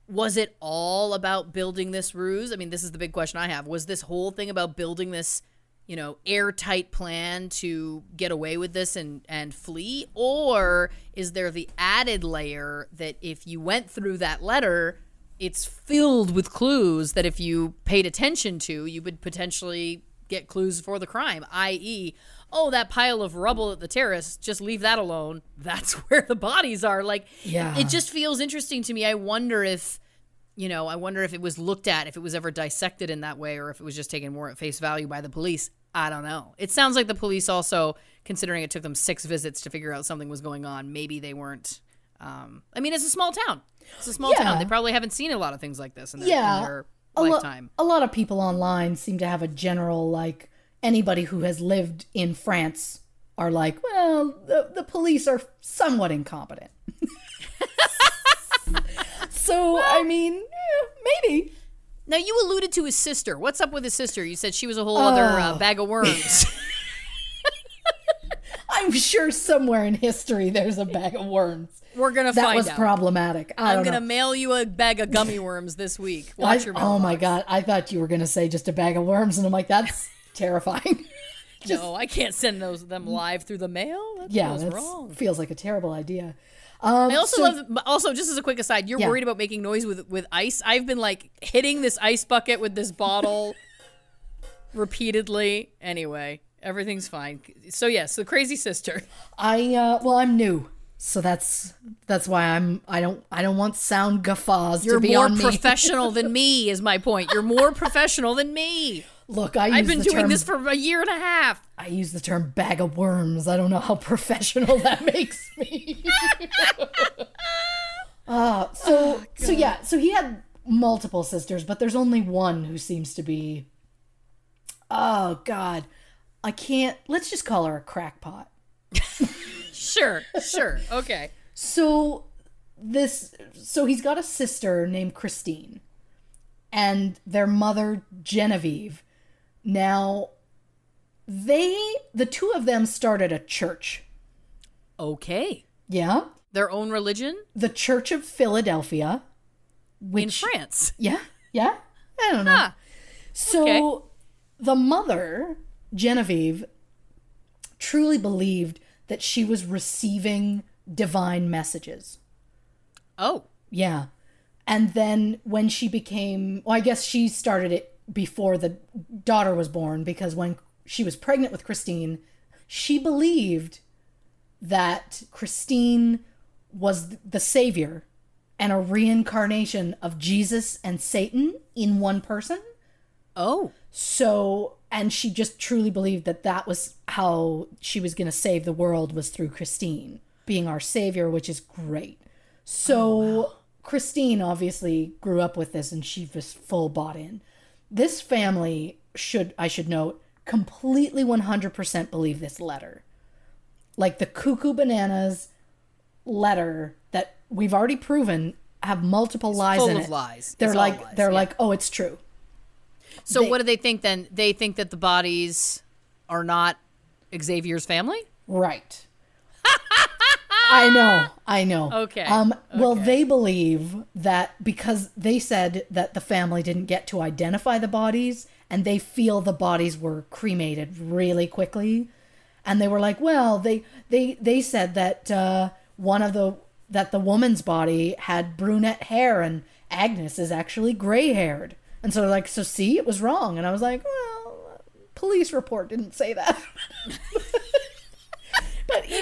was it all about building this ruse? I mean, this is the big question I have. Was this whole thing about building this, you know, airtight plan to get away with this and and flee or is there the added layer that if you went through that letter, it's filled with clues that if you paid attention to, you would potentially get clues for the crime, i.e., oh, that pile of rubble at the terrace, just leave that alone. That's where the bodies are. Like, Yeah. it just feels interesting to me. I wonder if, you know, I wonder if it was looked at, if it was ever dissected in that way, or if it was just taken more at face value by the police. I don't know. It sounds like the police also, considering it took them six visits to figure out something was going on, maybe they weren't. Um, I mean, it's a small town. It's a small Yeah. town. They probably haven't seen a lot of things like this in their, Yeah. in their a, lo- lifetime. a lot of people online seem to have a general like anybody who has lived in France are like, well, the, the police are somewhat incompetent. so I mean, eh, maybe. Now you alluded to his sister. What's up with his sister? You said she was a whole other uh, Oh. bag of worms. I'm sure somewhere in history there's a bag of worms. We're gonna find out. That find was out. problematic. I I'm gonna know. mail you a bag of gummy worms this week. I- Watch your oh my god! I thought you were gonna say just a bag of worms, and I'm like, that's terrifying. no, I can't send those them live through the mail. That yeah, feels wrong. feels like a terrible idea. Um, I also so- love. Also, just as a quick aside, you're Yeah. worried about making noise with with ice. I've been like hitting this ice bucket with this bottle repeatedly. Anyway, everything's fine. So yes, the crazy sister. I uh well I'm new. So that's that's why I'm I don't I don't want sound guffaws You're to be more on me. professional than me. Is my point. You're more professional than me. Look, I use I've been the doing term, this for a year and a half. I use the term bag of worms. I don't know how professional that makes me. uh so so yeah, so he had multiple sisters, but there's only one who seems to be Oh god. I can't let's just call her a crackpot. Sure, sure, okay. So this so he's got a sister named Christine and their mother Genevieve. Now they the two of them started a church. Okay. Yeah? Their own religion The Church of Philadelphia. Which in France. Yeah? Yeah? I don't know. Huh. So Okay. the mother, Genevieve, truly believed that she was receiving divine messages. Oh, Yeah. And then when she became, well, I guess she started it before the daughter was born because when she was pregnant with Christine, she believed that Christine was the savior and a reincarnation of Jesus and Satan in one person. oh, So, and she just truly believed that that was how she was going to save the world was through Christine being our savior, which is great. So, oh, Christine obviously grew up with this and she was full bought in. This family should, I should note, completely 100% believe this letter. Like the Cuckoo Bananas letter that we've already proven have multiple lies full in of it. lies. They're It's like lies, they're yeah. like, "Oh, it's true." So They- what do they think then? They think that the bodies are not Xavier's family? Right. I know. I know. Okay, Um well they believe that because they said that the family didn't get to identify the bodies and they feel the bodies were cremated really quickly and they were like, "Well, they they they said that uh one of the that the woman's body had brunette hair and Agnes is actually gray-haired." And so they're like, "So see, it was wrong." And I was like, "Well, police report didn't say that."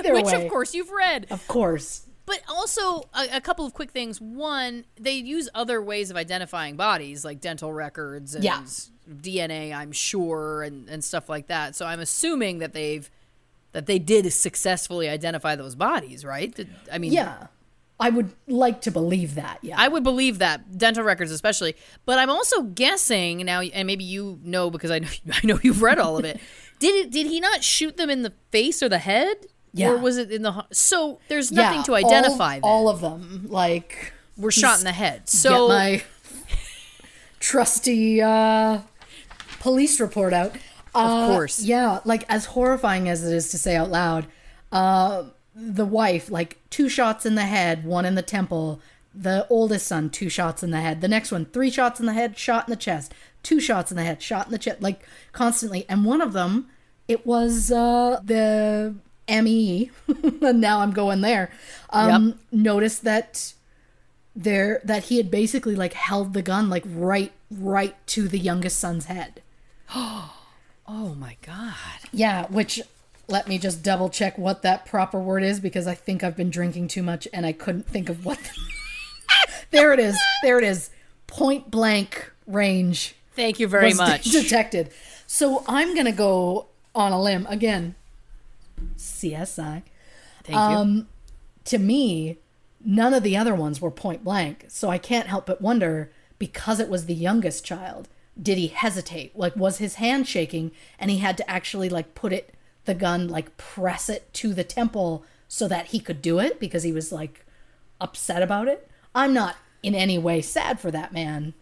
either Which way, of course you've read. of course. But also a, a couple of quick things. One, they use other ways of identifying bodies, like dental records and Yeah. DNA, I'm sure, and, and stuff like that. So I'm assuming that they've that they did successfully identify those bodies, right? Did- I mean, Yeah. I would like to believe that. Yeah. I would believe that dental records, especially. But I'm also guessing now, and maybe you know because I know I know you've read all of it. did it? Did he not shoot them in the face or the head? Yeah. Or was it in the? So there's nothing Yeah, to identify. All, all of them. Like were shot in the head. So get my trusty uh, police report out. Uh, course. Yeah, like as horrifying as it is to say out loud, uh, the wife, like two shots in the head, one in the temple. The oldest son, two shots in the head. The next one, three shots in the head, shot in the chest. Two shots in the head, shot in the chest, like constantly. And one of them, it was uh, the ME, and now I'm going there. Um, Noticed that there that he had basically like held the gun like right right to the youngest son's head. oh my god. Yeah, which let me just double check what that proper word is because I think I've been drinking too much and I couldn't think of what. there it is. There it is. Point blank range Thank you very was de- much. detected. So I'm gonna go on a limb again. CSI. Thank Um, you. to me, none of the other ones were point blank. So I can't help but wonder because it was the youngest child, did he hesitate? Like, was his hand shaking and he had to actually, like, put it, the gun, like, press it to the temple so that he could do it because he was, like, upset about it? I'm not in any way sad for that man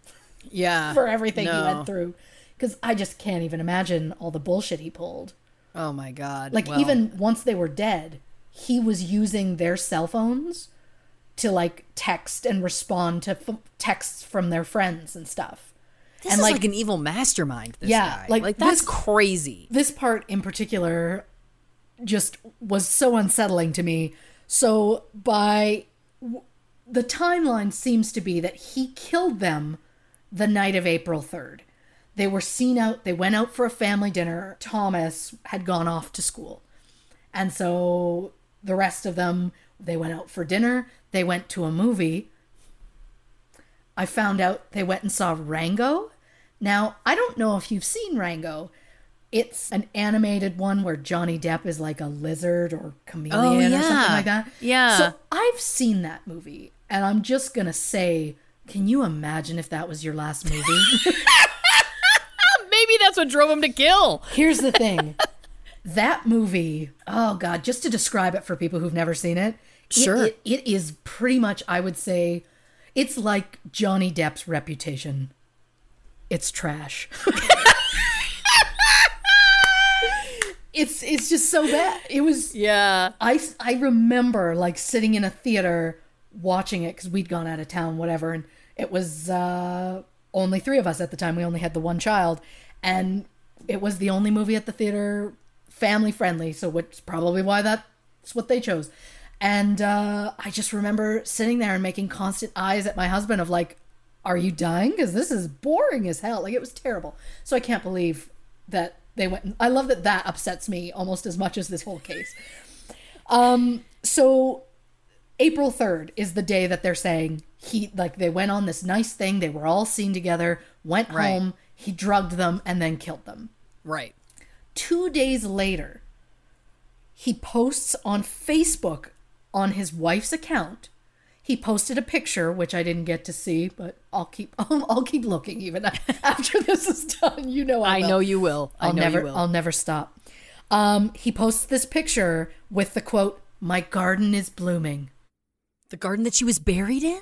Yeah. for everything he went through because I just can't even imagine all the bullshit he pulled. Oh my god. Like Well, even once they were dead, he was using their cell phones to like text and respond to f- texts from their friends and stuff. this and, is like- like, an evil mastermind. This Yeah, guy. like, like that's this- crazy. This part in particular just was so unsettling to me. So by w- the timeline seems to be that he killed them the night of April 3rd. They were seen out, they went out for a family dinner. Thomas had gone off to school. And so the rest of them, they went out for dinner, they went to a movie. I found out they went and saw Rango. Now, I don't know if you've seen Rango. It's an animated one where Johnny Depp is like a lizard or chameleon or something like that. Yeah. So I've seen that movie, and I'm just gonna say, can you imagine if that was your last movie? Maybe that's what drove him to kill. Here's the thing. That movie, oh god, just to describe it for people who've never seen it, it- Sure. it, it is pretty much, I would say, it's like Johnny Depp's reputation. It's trash. it's it's just so bad. It was Yeah. I, I remember like sitting in a theater watching it because we'd gone out of town, whatever, and it was uh, only three of us at the time. We only had the one child, and it was the only movie at the theater family friendly, so which is probably why that's what they chose. And uh, I just remember sitting there and making constant eyes at my husband of like, "Are you dying? Because this is boring as hell. Like it was terrible." So I can't believe that they went. I love that that upsets me almost as much as this whole case. Um, so April 3rd is the day that they're saying he like they went on this nice thing, they were all seen together, went Right. home, he drugged them and then killed them. Right. 2 days later, he posts on Facebook on his wife's account. He posted a picture which I didn't get to see, but I'll keep I'll, keep looking even after this is done. You know I, I know you will. I I'll know never you will. I'll never stop. Um, he posts this picture with the quote, "My garden is blooming." the garden that she was buried in?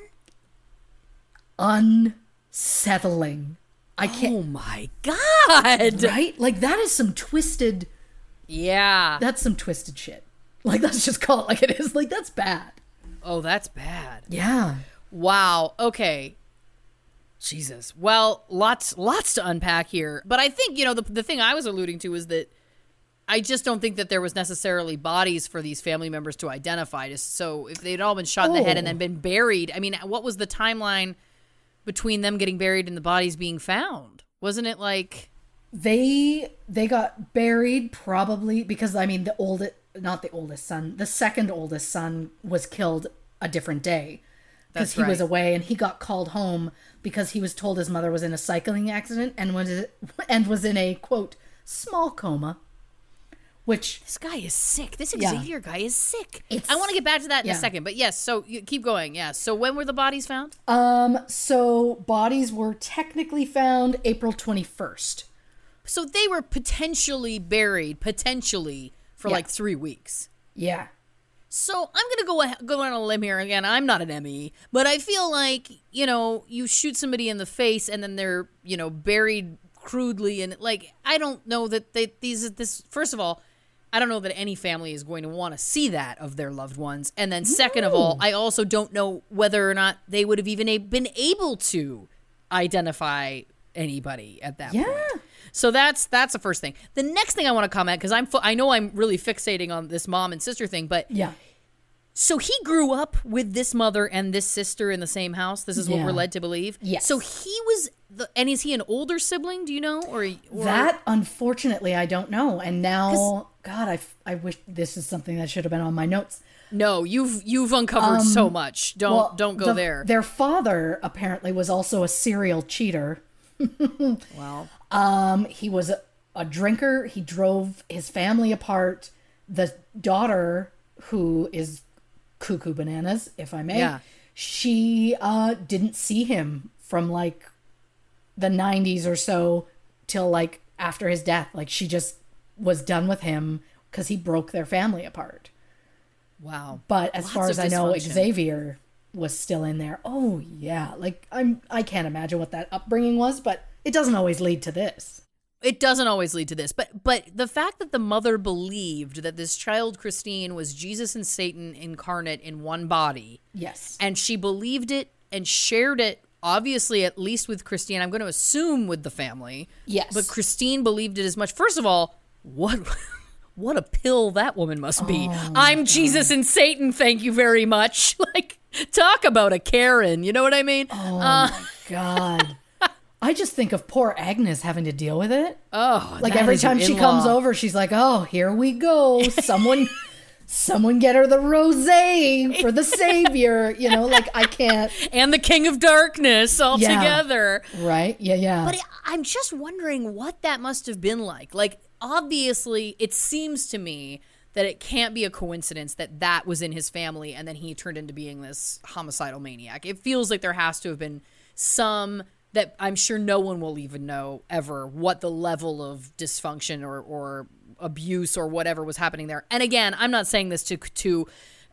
Unsettling. I oh can't. Oh my god. Right? Like that is some twisted. Yeah. That's some twisted shit. Like let's just call it like it is. Like that's bad. Oh, that's bad. Yeah. Wow. Okay. Jesus. Well, lots lots to unpack here. But I think, you know, the the thing I was alluding to is that I just don't think that there was necessarily bodies for these family members to identify. Just so if they'd all been shot in the head and Oh. then been buried, I mean, what was the timeline between them getting buried and the bodies being found? Wasn't it like They they got buried probably because I mean the oldest not the oldest son, the second oldest son was killed a different day. Because he was away and he got called home because he was told his mother was in a cycling accident and was and was in a quote small coma, which This guy is sick. This Yeah. Xavier guy is sick. It's- I want to get back to that in yeah. a second, but yes. So you keep going. Yeah. So when were the bodies found? um so bodies were technically found April twenty first. So they were potentially buried, potentially for Yeah. like three weeks. Yeah. So I'm gonna go go on a limb here again. I'm not an ME, but I feel like you know you shoot somebody in the face and then they're you know buried crudely and like I don't know that they these this first of all. I don't know that any family is going to want to see that of their loved ones. And then, second of all, I also don't know whether or not they would have even a- been able to identify anybody at that Yeah. point. So that's that's the first thing. The next thing I want to comment because I'm I know I'm really fixating on this mom and sister thing, but Yeah. So he grew up with this mother and this sister in the same house. This is what Yeah. we're led to believe. Yes. So he was the and is he an older sibling? Do you know or, or That unfortunately I don't know. And now God, I, I wish this is something that should have been on my notes. No, you've you've uncovered so much. Don't Um, Well, don't go the- there. Their father apparently was also a serial cheater. Well, Um, he was a, a drinker. He drove his family apart. The daughter, who is cuckoo bananas, if I may, Yeah. she uh, didn't see him from like the 90s or so till like after his death. Like she just was done with him because he broke their family apart. wow. But as Lots far as I know. Xavier was still in there. Oh yeah, like I'm I can't imagine what that upbringing was, but it doesn't always lead to this. It doesn't always lead to this but but the fact that the mother believed that this child christine was jesus and satan incarnate in one body. Yes. and she believed it and shared it obviously at least with christine. I'm going to assume with the family. Yes. but christine believed it as much. First of all what what a pill that woman must be. Oh, i'm jesus and satan thank you very much. Like talk about a karen you know what i mean? Oh uh, my God. I just think of poor Agnes having to deal with it. oh Like every time she comes over, she's like, "Oh, here we go. Someone someone get her the rosé for the savior." You know, like I can't. and the king of darkness all Yeah. together Right? Yeah, yeah. But I'm just wondering what that must have been like. Like, obviously, it seems to me that it can't be a coincidence that that was in his family and then he turned into being this homicidal maniac. It feels like there has to have been some that I'm sure no one will even know ever what the level of dysfunction or, or abuse or whatever was happening there. And again, I'm not saying this to to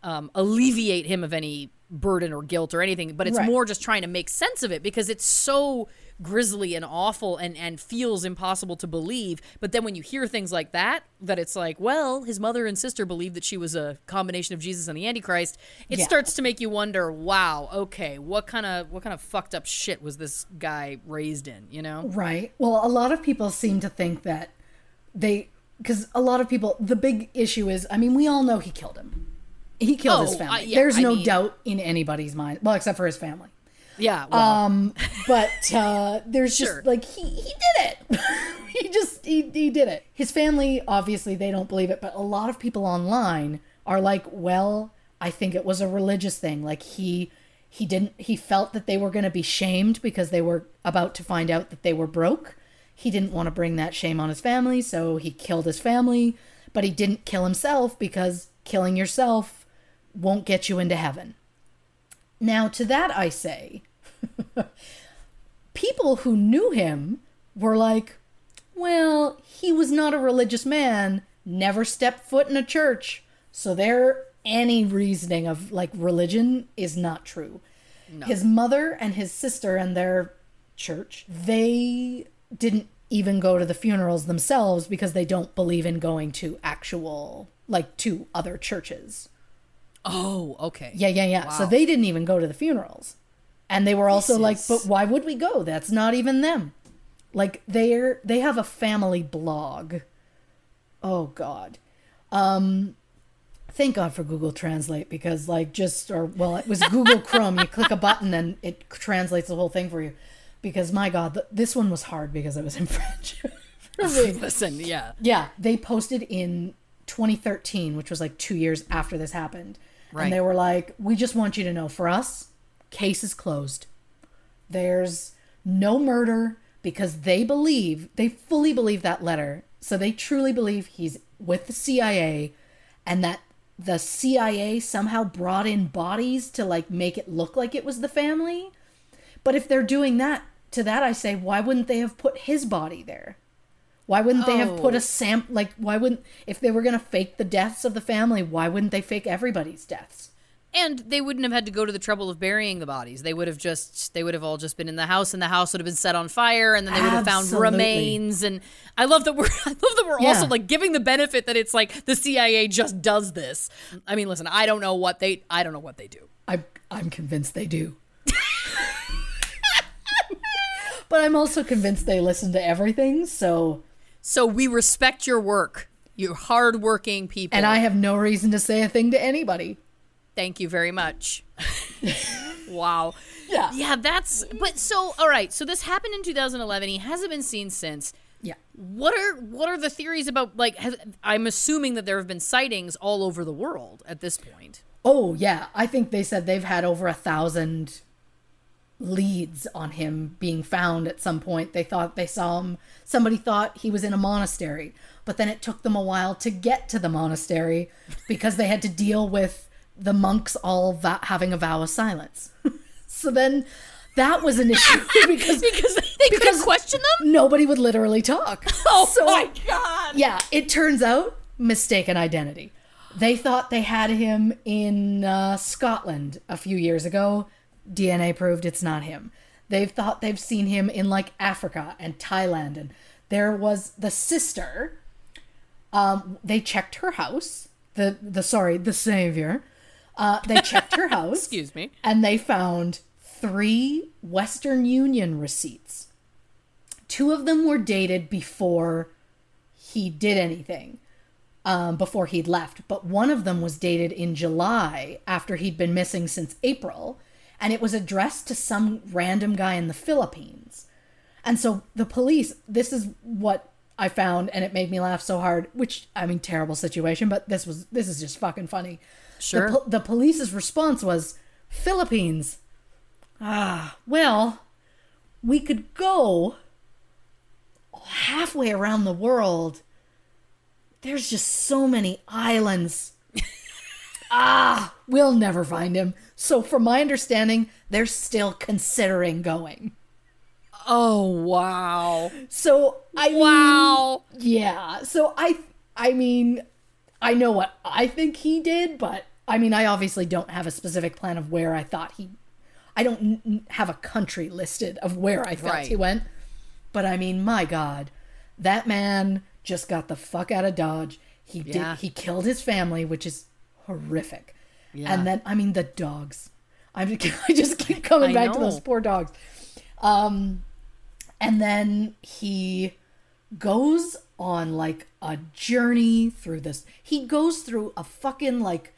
um, alleviate him of any burden or guilt or anything, but it's Right. more just trying to make sense of it because it's so grisly and awful and and feels impossible to believe. But then when you hear things like that, that it's like, well, his mother and sister believed that she was a combination of Jesus and the Antichrist. It Yeah. starts to make you wonder, wow, okay, what kind of what kind of fucked up shit was this guy raised in? You know? Right. Well, a lot of people seem to think that they, because a lot of people, the big issue is, I mean, we all know he killed him. He killed his Oh, family. uh, yeah, There's I no mean- doubt in anybody's mind. Well, except for his family. Yeah. Well, Um, but uh, there's just like he he did it. he just he he did it. His family obviously they don't believe it, but a lot of people online are like, well, I think it was a religious thing. Like he he didn't he felt that they were going to be shamed because they were about to find out that they were broke. He didn't want to bring that shame on his family, so he killed his family, but he didn't kill himself because killing yourself won't get you into heaven. Now, to that I say, people who knew him were like, well, he was not a religious man, never stepped foot in a church. So there any reasoning of like religion is not true. His mother and his sister and their church, they didn't even go to the funerals themselves because they don't believe in going to actual like to other churches. oh, okay. Yeah, yeah, yeah. So they didn't even go to the funerals. And they were also This like, is- but why would we go? That's not even them. Like they're they have a family blog. Oh god. Um thank God for Google Translate because like just or well it was Google Chrome. You click a button and it translates the whole thing for you. Because my god, th- this one was hard because it was in French. Listen, yeah. Yeah, they posted in 2013, which was like two years after this happened. Right. And they were like, we just want you to know for us, case is closed. There's no murder because they believe, they fully believe that letter. So they truly believe he's with the CIA and that the CIA somehow brought in bodies to like make it look like it was the family. But if they're doing that, to that I say, why wouldn't they have put his body there? Why wouldn't they have put Oh. a sam like why wouldn't if they were going to fake the deaths of the family, why wouldn't they fake everybody's deaths? And they wouldn't have had to go to the trouble of burying the bodies. They would have just they would have all just been in the house and the house would have been set on fire and then they would have found Absolutely. remains and I love that we're I love that we're Yeah. also like giving the benefit that it's like the CIA just does this. I mean, listen, I don't know what they I don't know what they do. I I'm convinced they do. but I'm also convinced they listen to everything, so So we respect your work. You hardworking people. and I have no reason to say a thing to anybody. Thank you very much. wow. Yeah. Yeah, that's but so all right. So this happened in 2011. He hasn't been seen since. Yeah. What are what are the theories about like has, I'm assuming that there have been sightings all over the world at this point. Oh yeah, I think they said they've had over a thousand leads on him being found at some point. They thought they saw him. Somebody thought he was in a monastery, but then it took them a while to get to the monastery because they had to deal with the monks all va- having a vow of silence. so then that was an issue because Because they couldn't Because- question them? nobody would literally talk. Oh So- my god. yeah, it turns out mistaken identity. They thought they had him in uh, Scotland a few years ago. DNA proved it's not him. They've thought they've seen him in like Africa and Thailand, and there was the sister. Um, they checked her house. The the sorry, the savior. Uh, they checked her house. Excuse me. And they found three Western Union receipts. Two of them were dated before he did anything, um, before he'd left. But one of them was dated in July after he'd been missing since April. And it was addressed to some random guy in the Philippines. And so the police, this is what I found, and it made me laugh so hard. Which I mean, terrible situation, but this was this is just fucking funny. Sure. The, po- the police's response was, "Philippines. Ah, well, we could go halfway around the world. There's just so many islands. ah, we'll never find him. So, from my understanding, they're still considering going." Oh wow. So I Wow. mean, yeah. So I I mean, I know what I think he did, but I mean, I obviously don't have a specific plan of where I thought he. I don't n- have a country listed of where I thought Right. he went, but I mean, my God, that man just got the fuck out of Dodge. He Yeah. did. He killed his family, which is horrific. Yeah. And then I mean the dogs. I'm I just keep coming I back to those poor dogs. Um, and then he goes on like a journey through this. He goes through a fucking like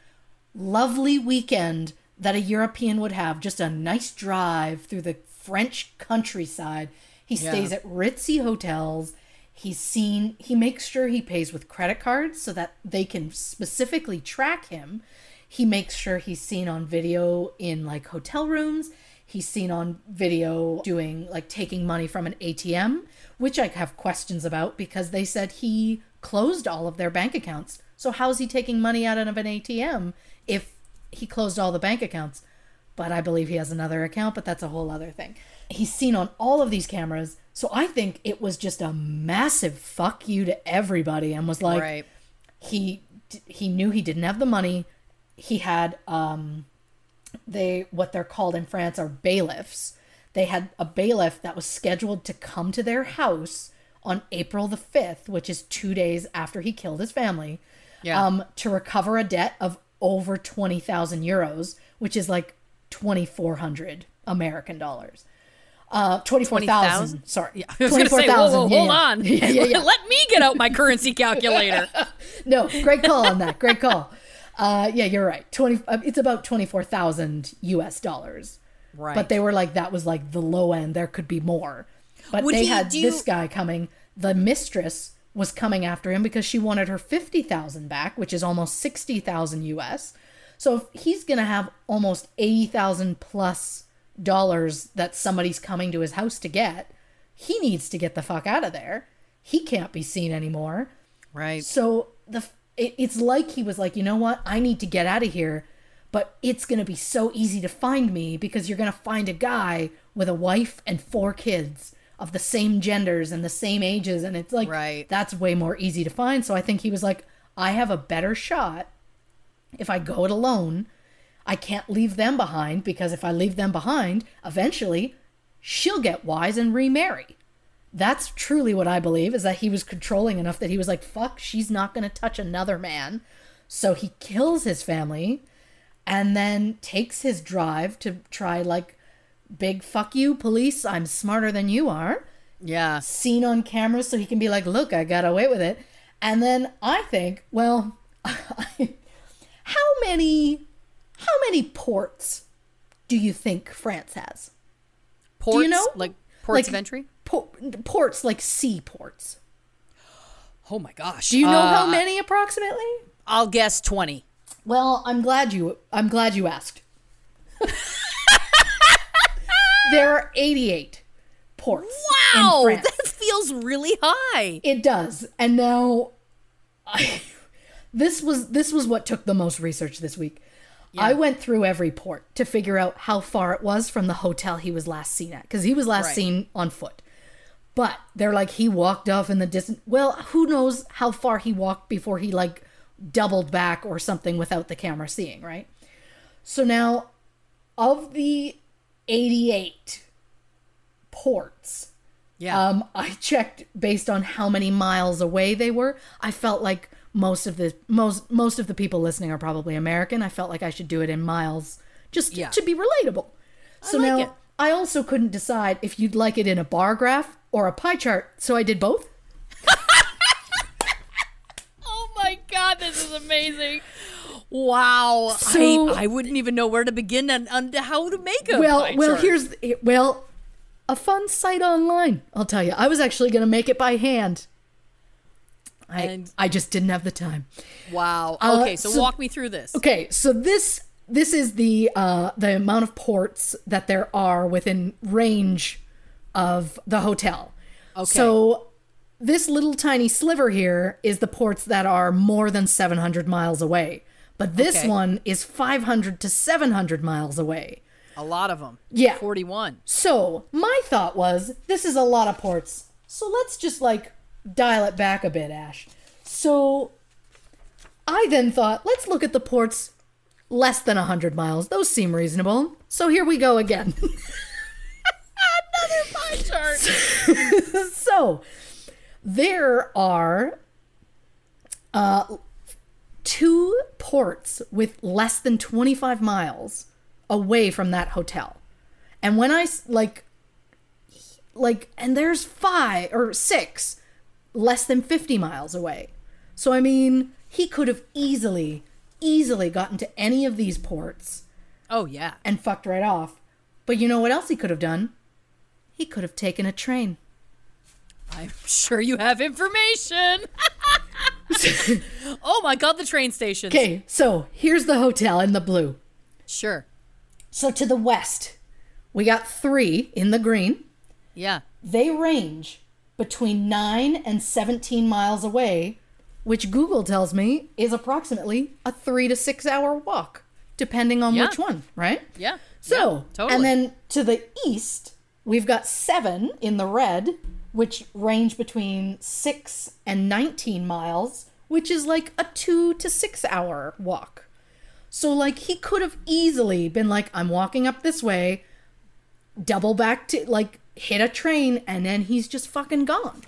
lovely weekend that a European would have, just a nice drive through the French countryside. He stays at ritzy hotels. He's seen, he makes sure he pays with credit cards so that they can specifically track him. He makes sure he's seen on video in like hotel rooms. He's seen on video doing like taking money from an ATM, which I have questions about because they said he closed all of their bank accounts. So how's he taking money out of an ATM if he closed all the bank accounts? But I believe he has another account, but that's a whole other thing. He's seen on all of these cameras. So I think it was just a massive fuck you to everybody and was like right. he he knew he didn't have the money. He had um they what they're called in France are bailiffs. They had a bailiff that was scheduled to come to their house on April the 5th, which is 2 days after he killed his family, Yeah. um to recover a debt of over 20,000 euros, which is like 2400 American dollars. Uh 24,000. 20,000? Sorry. Yeah. I was gonna say, whoa, whoa, yeah, hold yeah. on. Yeah, yeah, yeah. Let me get out my currency calculator. no, great call on that. Great call. Uh, yeah, you're right. Twenty. Uh, it's about twenty four thousand U.S. dollars. Right. But they were like that was like the low end. There could be more. But Would they he had this guy coming. The mistress was coming after him because she wanted her fifty thousand back, which is almost sixty thousand U.S. So if he's going to have almost 80,000 plus dollars that somebody's coming to his house to get, he needs to get the fuck out of there. He can't be seen anymore. Right. So the it, it's like he was like, you know what? I need to get out of here, but it's gonna be so easy to find me because you're gonna find a guy with a wife and four kids of the same genders and the same ages, and it's like Right. that's way more easy to find. So I think he was like, I have a better shot if I go it alone. I can't leave them behind because if I leave them behind, eventually she'll get wise and remarry. That's truly what I believe is that he was controlling enough that he was like, fuck, she's not going to touch another man. So he kills his family and then takes his drive to try, like, big fuck you, police, I'm smarter than you are. Yeah. Seen on camera so he can be like, look, I got away with it. And then I think, well, how many how many ports do you think France has? Ports, do you know? like ports Like- of entry. Po- ports like seaports. Oh my gosh. Do you know how Uh, many approximately? I'll guess twenty. Well, I'm glad you I'm glad you asked. there are 88 ports. Wow, that feels really high. It does. And now I this was this was what took the most research this week. I went through every port to figure out how far it was from the hotel he was last seen at cuz he was last Right. seen on foot. But they're like he walked off in the distance. Well, who knows how far he walked before he like doubled back or something without the camera seeing, right? So now of the 88 ports, Yeah. um, I checked based on how many miles away they were. I felt like most of the most most of the people listening are probably American. I felt like I should do it in miles just Yeah. to be relatable. So like now it. I also couldn't decide if you'd like it in a bar graph or a pie chart, so I did both. oh my god, this is amazing. Wow. So- I, I wouldn't even know where to begin and, and how to make a well, well, chart. here's well, a fun site online. I'll tell you. I was actually going to make it by hand. I And- I just didn't have the time. Wow. Uh, Okay, so, so- walk me through this. Okay, so this this is the uh the amount of ports that there are within range of the hotel. Okay. So this little tiny sliver here is the ports that are more than 700 miles away. But this Okay. one is 500 to 700 miles away. A lot of them. Yeah. 41. So, my thought was this is a lot of ports. So, let's just like dial it back a bit, Ash. So, I then thought, let's look at the ports less than 100 miles. Those seem reasonable. So, here we go again. Another pie chart. so, there are uh, two ports with less than 25 miles away from that hotel. And when I like like and there's 5 or 6 less than 50 miles away. So I mean, he could have easily easily gotten to any of these ports oh yeah. and fucked right off. But you know what else he could have done? He could have taken a train. I'm sure you have information. oh my god, the train station. Okay, so here's the hotel in the blue. Sure. So to the west, we got three in the green. Yeah. They range between 9 and 17 miles away, which Google tells me is approximately a 3 to 6 hour walk, depending on Yeah. which one, right? Yeah. So, Yeah, totally. and then to the east, we've got 7 in the red, which range between 6 and 19 miles, which is like a 2 to 6 hour walk. So, like, he could have easily been like, I'm walking up this way, double back to, like, hit a train, and then he's just fucking gone.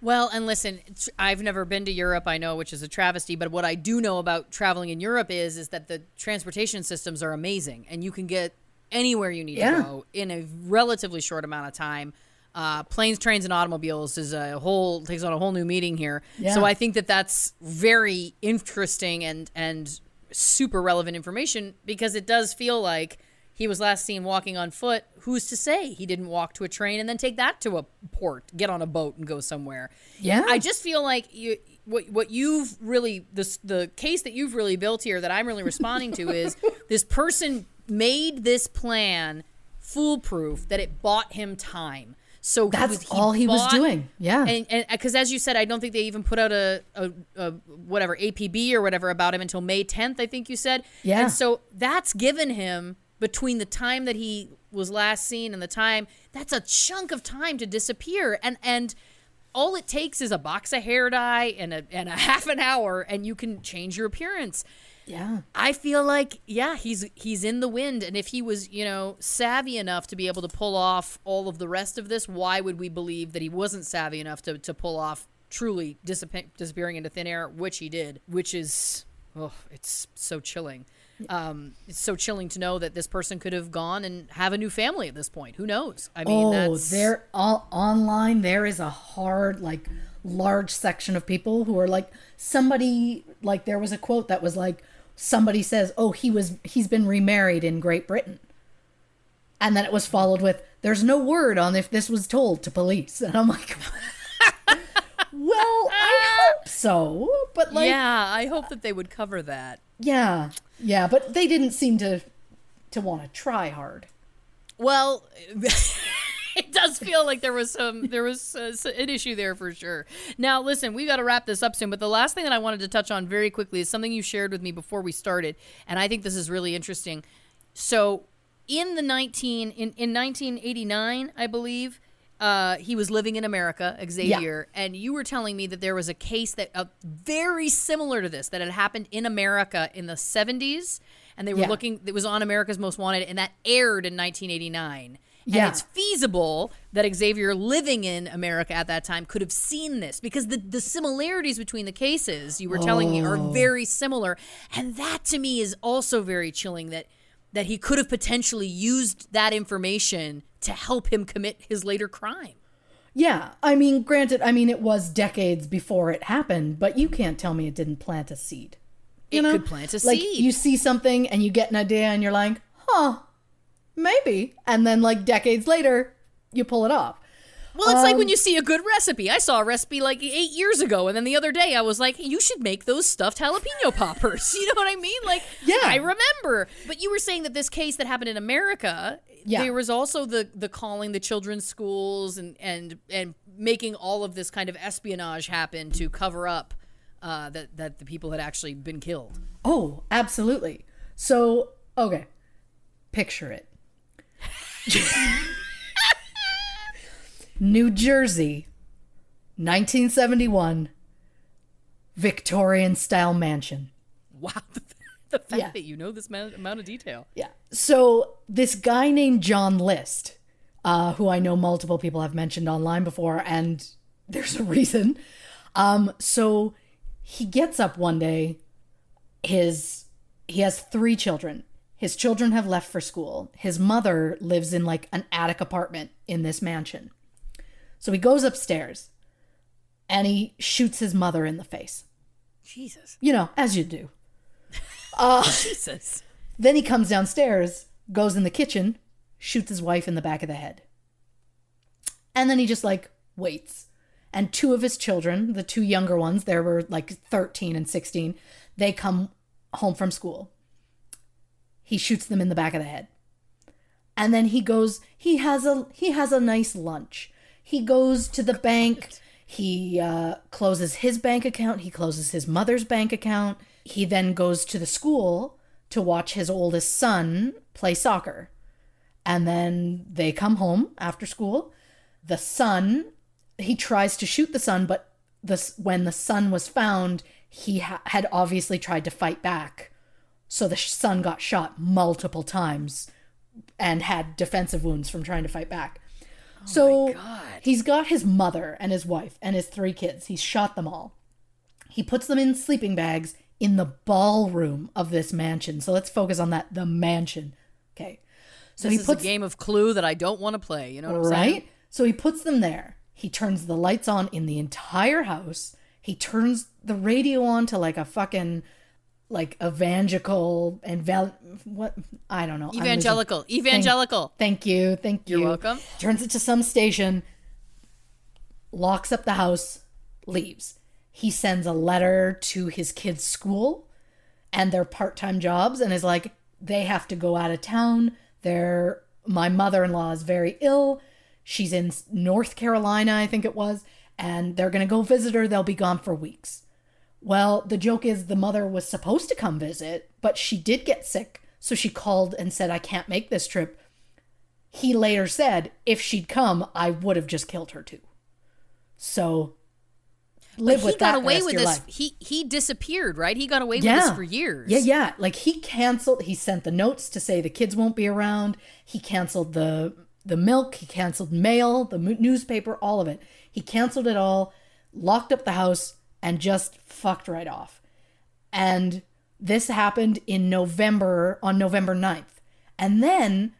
Well, and listen, I've never been to Europe, I know, which is a travesty, but what I do know about traveling in Europe is is that the transportation systems are amazing and you can get anywhere you need Yeah. to go in a relatively short amount of time. Uh, planes, trains, and automobiles is a whole takes on a whole new meaning here. Yeah. So I think that that's very interesting and and super relevant information because it does feel like he was last seen walking on foot. Who's to say he didn't walk to a train and then take that to a port, get on a boat and go somewhere? Yeah. I just feel like you what what you've really the the case that you've really built here that I'm really responding to is this person made this plan foolproof that it bought him time. So That's all he was doing. Yeah. and and uh, because as you said, I don't think they even put out a, a, a whatever APB or whatever about him until May 10th. I think you said. Yeah. And so that's given him between the time that he was last seen and the time that's a chunk of time to disappear and and all it takes is a box of hair dye and a and a half an hour and you can change your appearance. Yeah. I feel like yeah, he's he's in the wind and if he was, you know, savvy enough to be able to pull off all of the rest of this, why would we believe that he wasn't savvy enough to to pull off truly disappear, disappearing into thin air, which he did, which is oh, it's so chilling. Um, it's so chilling to know that this person could have gone and have a new family at this point. Who knows? I mean, oh, that's there all online. There is a hard, like, large section of people who are like somebody. Like, there was a quote that was like, somebody says, "Oh, he was he's been remarried in Great Britain," and then it was followed with, "There's no word on if this was told to police," and I'm like. Well, I hope so, but like, yeah. I hope that they would cover that. yeah, yeah, but they didn't seem to to want to try hard. Well, it does feel like there was some there was uh, an issue there for sure. Now, listen, we got to wrap this up soon, but the last thing that I wanted to touch on very quickly is something you shared with me before we started, and I think this is really interesting. So, in the 19 in, in 1989, I believe, uh, he was living in America, Xavier, and you were telling me that there was a case that uh, very similar to this that had happened in America in the 70s, and they were Yeah. looking. It was on America's Most Wanted, and that aired in 1989. And Yeah. it's feasible that Xavier living in America at that time could have seen this because the, the similarities between the cases you were telling me are oh. very similar. And that to me is also very chilling that that he could have potentially used that information to help him commit his later crime. Yeah, I mean, granted, I mean it was decades before it happened, but you can't tell me it didn't plant a seed. You It know? could plant a like, seed. You see something and you get an idea and you're like, huh, maybe. And then, like, decades later, you pull it off. Well, it's like Um, when you see a good recipe. I saw a recipe like eight years ago, and then the other day I was like, "You should make those stuffed jalapeno poppers." You know what I mean? Like, Yeah. I remember. But you were saying that this case that happened in America, Yeah. there was also the the calling the children's schools and and and making all of this kind of espionage happen to cover up uh, that that the people had actually been killed. Oh, absolutely. So, okay, picture it New Jersey, 1971, Victorian style mansion. Wow, the, the fact Yeah. that you know this amount, amount of detail. Yeah. So this guy named John List, uh, who I know multiple people have mentioned online before, and there's a reason. Um, so he gets up one day. His he has three children. His children have left for school. His mother lives in like an attic apartment in this mansion. So he goes upstairs and he shoots his mother in the face. Jesus, You know, as you do. Uh, Jesus. Then he comes downstairs, goes in the kitchen, shoots his wife in the back of the head. And then he just like waits. And two of his children, the two younger ones, there were like 13 and 16, they come home from school. He shoots them in the back of the head. And then he goes, he has a he has a nice lunch. He goes to the bank. He uh, closes his bank account. He closes his mother's bank account. He then goes to the school to watch his oldest son play soccer. And then they come home after school. The son, he tries to shoot the son, but the, when the son was found, he ha- had obviously tried to fight back. So the son got shot multiple times and had defensive wounds from trying to fight back. Oh so he's got his mother and his wife and his three kids. He's shot them all. He puts them in sleeping bags in the ballroom of this mansion. So let's focus on that the mansion. Okay. So This he is puts a game of Clue that I don't want to play. You know what I'm saying? right? So he puts them there. He turns the lights on in the entire house. He turns the radio on to like a fucking like evangelical and val- what I don't know. Evangelical. Evangelical. Thank you. Thank you. You're welcome. Turns it to some station, locks up the house, leaves. He sends a letter to his kids' school and their part-time jobs and is like they have to go out of town. Their my mother-in-law is very ill. She's in North Carolina, I think it was, and they're going to go visit her. They'll be gone for weeks. Well, the joke is the mother was supposed to come visit, but she did get sick. So she called and said, I can't make this trip. He later said, if she'd come, I would have just killed her too. So live he with got that. away the rest with this. life. He he disappeared, right? He got away with this for years. Yeah, yeah. Like he canceled. He sent the notes to say the kids won't be around. He canceled the the milk. He canceled mail, the newspaper, all of it. He canceled it all, locked up the house, and just fucked right off. And this happened in November on November 9th. And then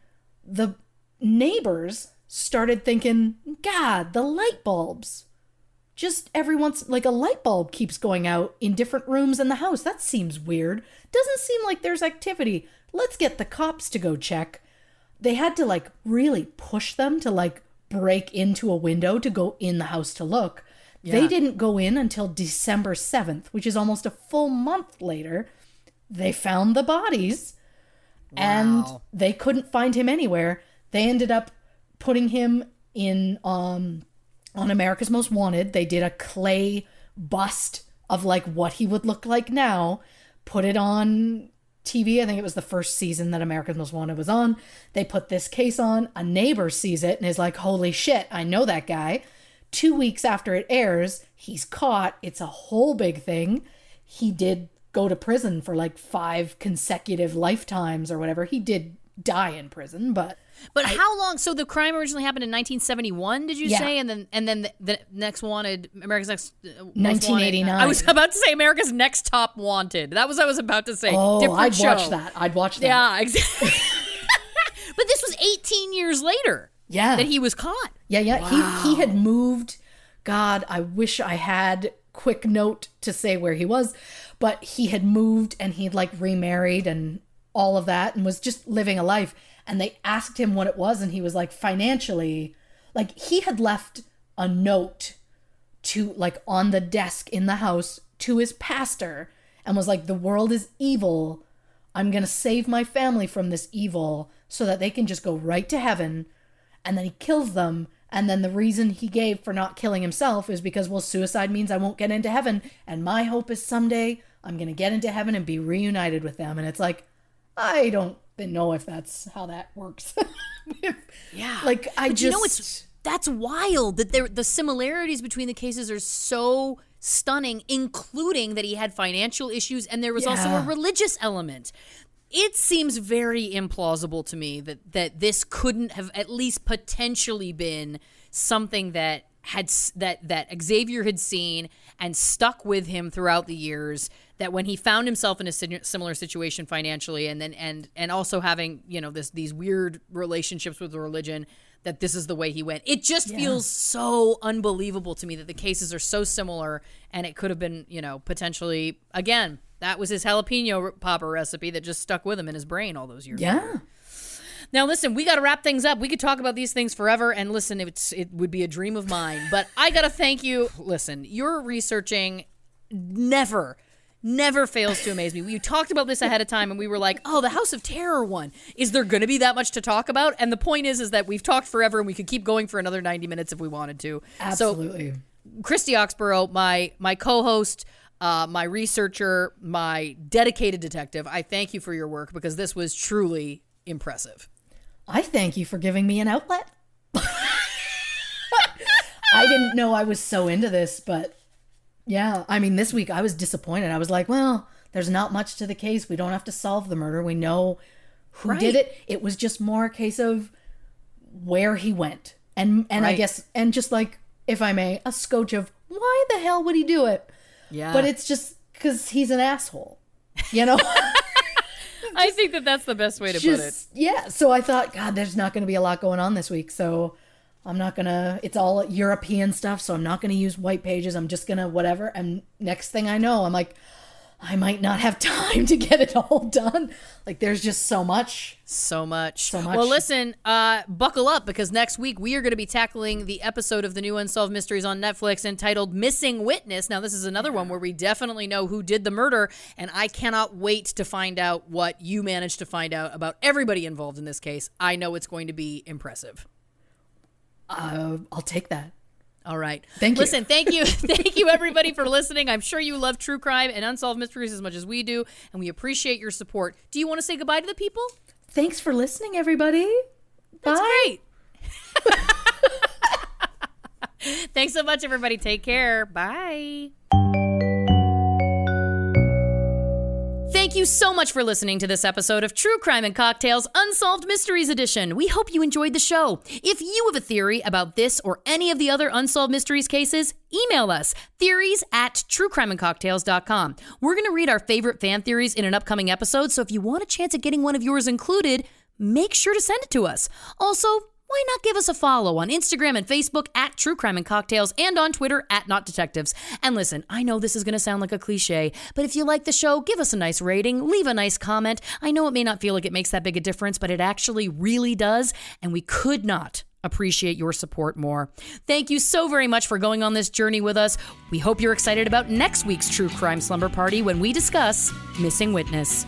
the neighbors started thinking, God, the light bulbs just every once like a light bulb keeps going out in different rooms in the house. That seems weird. Doesn't seem like there's activity. Let's get the cops to go check. They had to like really push them to like break into a window to go in the house to look. They didn't go in until December 7th, which is almost a full month later. They found the bodies and they couldn't find him anywhere. They ended up putting him in um on America's Most Wanted. They did a clay bust of like what he would look like now, put it on TV. I think it was the first season that America's Most Wanted was on. They put this case on. A neighbor sees it and is like, "Holy shit, I know that guy." 2 weeks after it airs, he's caught. It's a whole big thing. He did go to prison for like 5 consecutive lifetimes or whatever. He did die in prison, but But how long? So the crime originally happened in 1971, did you Yeah. say? And then and then the, the next wanted America's next uh, 1989. Wanted- I was about to say America's Next Top Wanted. That was what I was about to say. oh, Different I'd show. watch that. I'd watch that. Yeah, exactly. but this was 18 years later. Yeah. that he was caught. Yeah, yeah. He he had moved. God, I wish I had quick note to say where he was, but he had moved and he'd like remarried and all of that and was just living a life. And they asked him what it was, and he was like financially, like he had left a note to like on the desk in the house to his pastor and was like, The world is evil. I'm going to save my family from this evil so that they can just go right to heaven. And then he kills them. And then the reason he gave for not killing himself is because, well, suicide means I won't get into heaven. And my hope is someday I'm going to get into heaven and be reunited with them. And it's like, I don't know if that's how that works. Yeah. like, I But just. you know it's that's wild that there the similarities between the cases are so stunning, including that he had financial issues and there was also a religious element. It seems very implausible to me that that this couldn't have at least potentially been something that had that that Xavier had seen and stuck with him throughout the years that when he found himself in a similar situation financially and then and and also having you know this these weird relationships with the religion that this is the way he went. It just feels so unbelievable to me that the cases are so similar and it could have been you know potentially again that was his jalapeno popper recipe that just stuck with him in his brain all those years yeah. now, listen, we got to wrap things up. We could talk about these things forever, and listen, it's it would be a dream of mine. But I got to thank you. Listen, your researching never, never fails to amaze me. We talked about this ahead of time, and we were like, "Oh, the House of Terror one. Is there going to be that much to talk about?" And the point is, is that we've talked forever, and we could keep going for another ninety minutes if we wanted to. So, Absolutely. Christy Oxborough, my my co-host, uh, my researcher, my dedicated detective. I thank you for your work because this was truly impressive. I thank you for giving me an outlet. I didn't know I was so into this, but yeah, I mean, this week I was disappointed. I was like, well, there's not much to the case. We don't have to solve the murder. We know who did it. It was just more a case of where he went. And and I guess and just like if I may, a scotch of why the hell would he do it? Yeah, But it's just cuz he's an asshole. You know? I think that that's the best way to put it. yeah so i thought god there's not going to be a lot going on this week so i'm not gonna it's all european stuff so i'm not gonna use white pages i'm just gonna whatever and next thing i know i'm like I might not have time to get it all done. Like there's just so much. So much. So much. Well, listen, uh, buckle up because next week we are going to be tackling the episode of the new Unsolved Mysteries on Netflix entitled Missing Witness. Now, this is another one where we definitely know who did the murder, and I cannot wait to find out what you managed to find out about everybody involved in this case. I know it's going to be impressive. Uh, I'll take that. All right. Thank you. Listen, thank you. thank you, everybody, for listening. I'm sure you love true crime and unsolved mysteries as much as we do, and we appreciate your support. Do you want to say goodbye to the people? Thanks for listening, everybody. That's Bye. great. Thanks so much, everybody. Take care. Bye. Thank you so much for listening to this episode of True Crime and Cocktails Unsolved Mysteries Edition. We hope you enjoyed the show. If you have a theory about this or any of the other Unsolved Mysteries cases, email us theories at truecrimeandcocktails.com. We're going to read our favorite fan theories in an upcoming episode, so if you want a chance at getting one of yours included, make sure to send it to us. Also, why not give us a follow on Instagram and Facebook at True Crime and Cocktails and on Twitter at Not Detectives? And listen, I know this is going to sound like a cliche, but if you like the show, give us a nice rating, leave a nice comment. I know it may not feel like it makes that big a difference, but it actually really does, and we could not appreciate your support more. Thank you so very much for going on this journey with us. We hope you're excited about next week's True Crime Slumber Party when we discuss Missing Witness.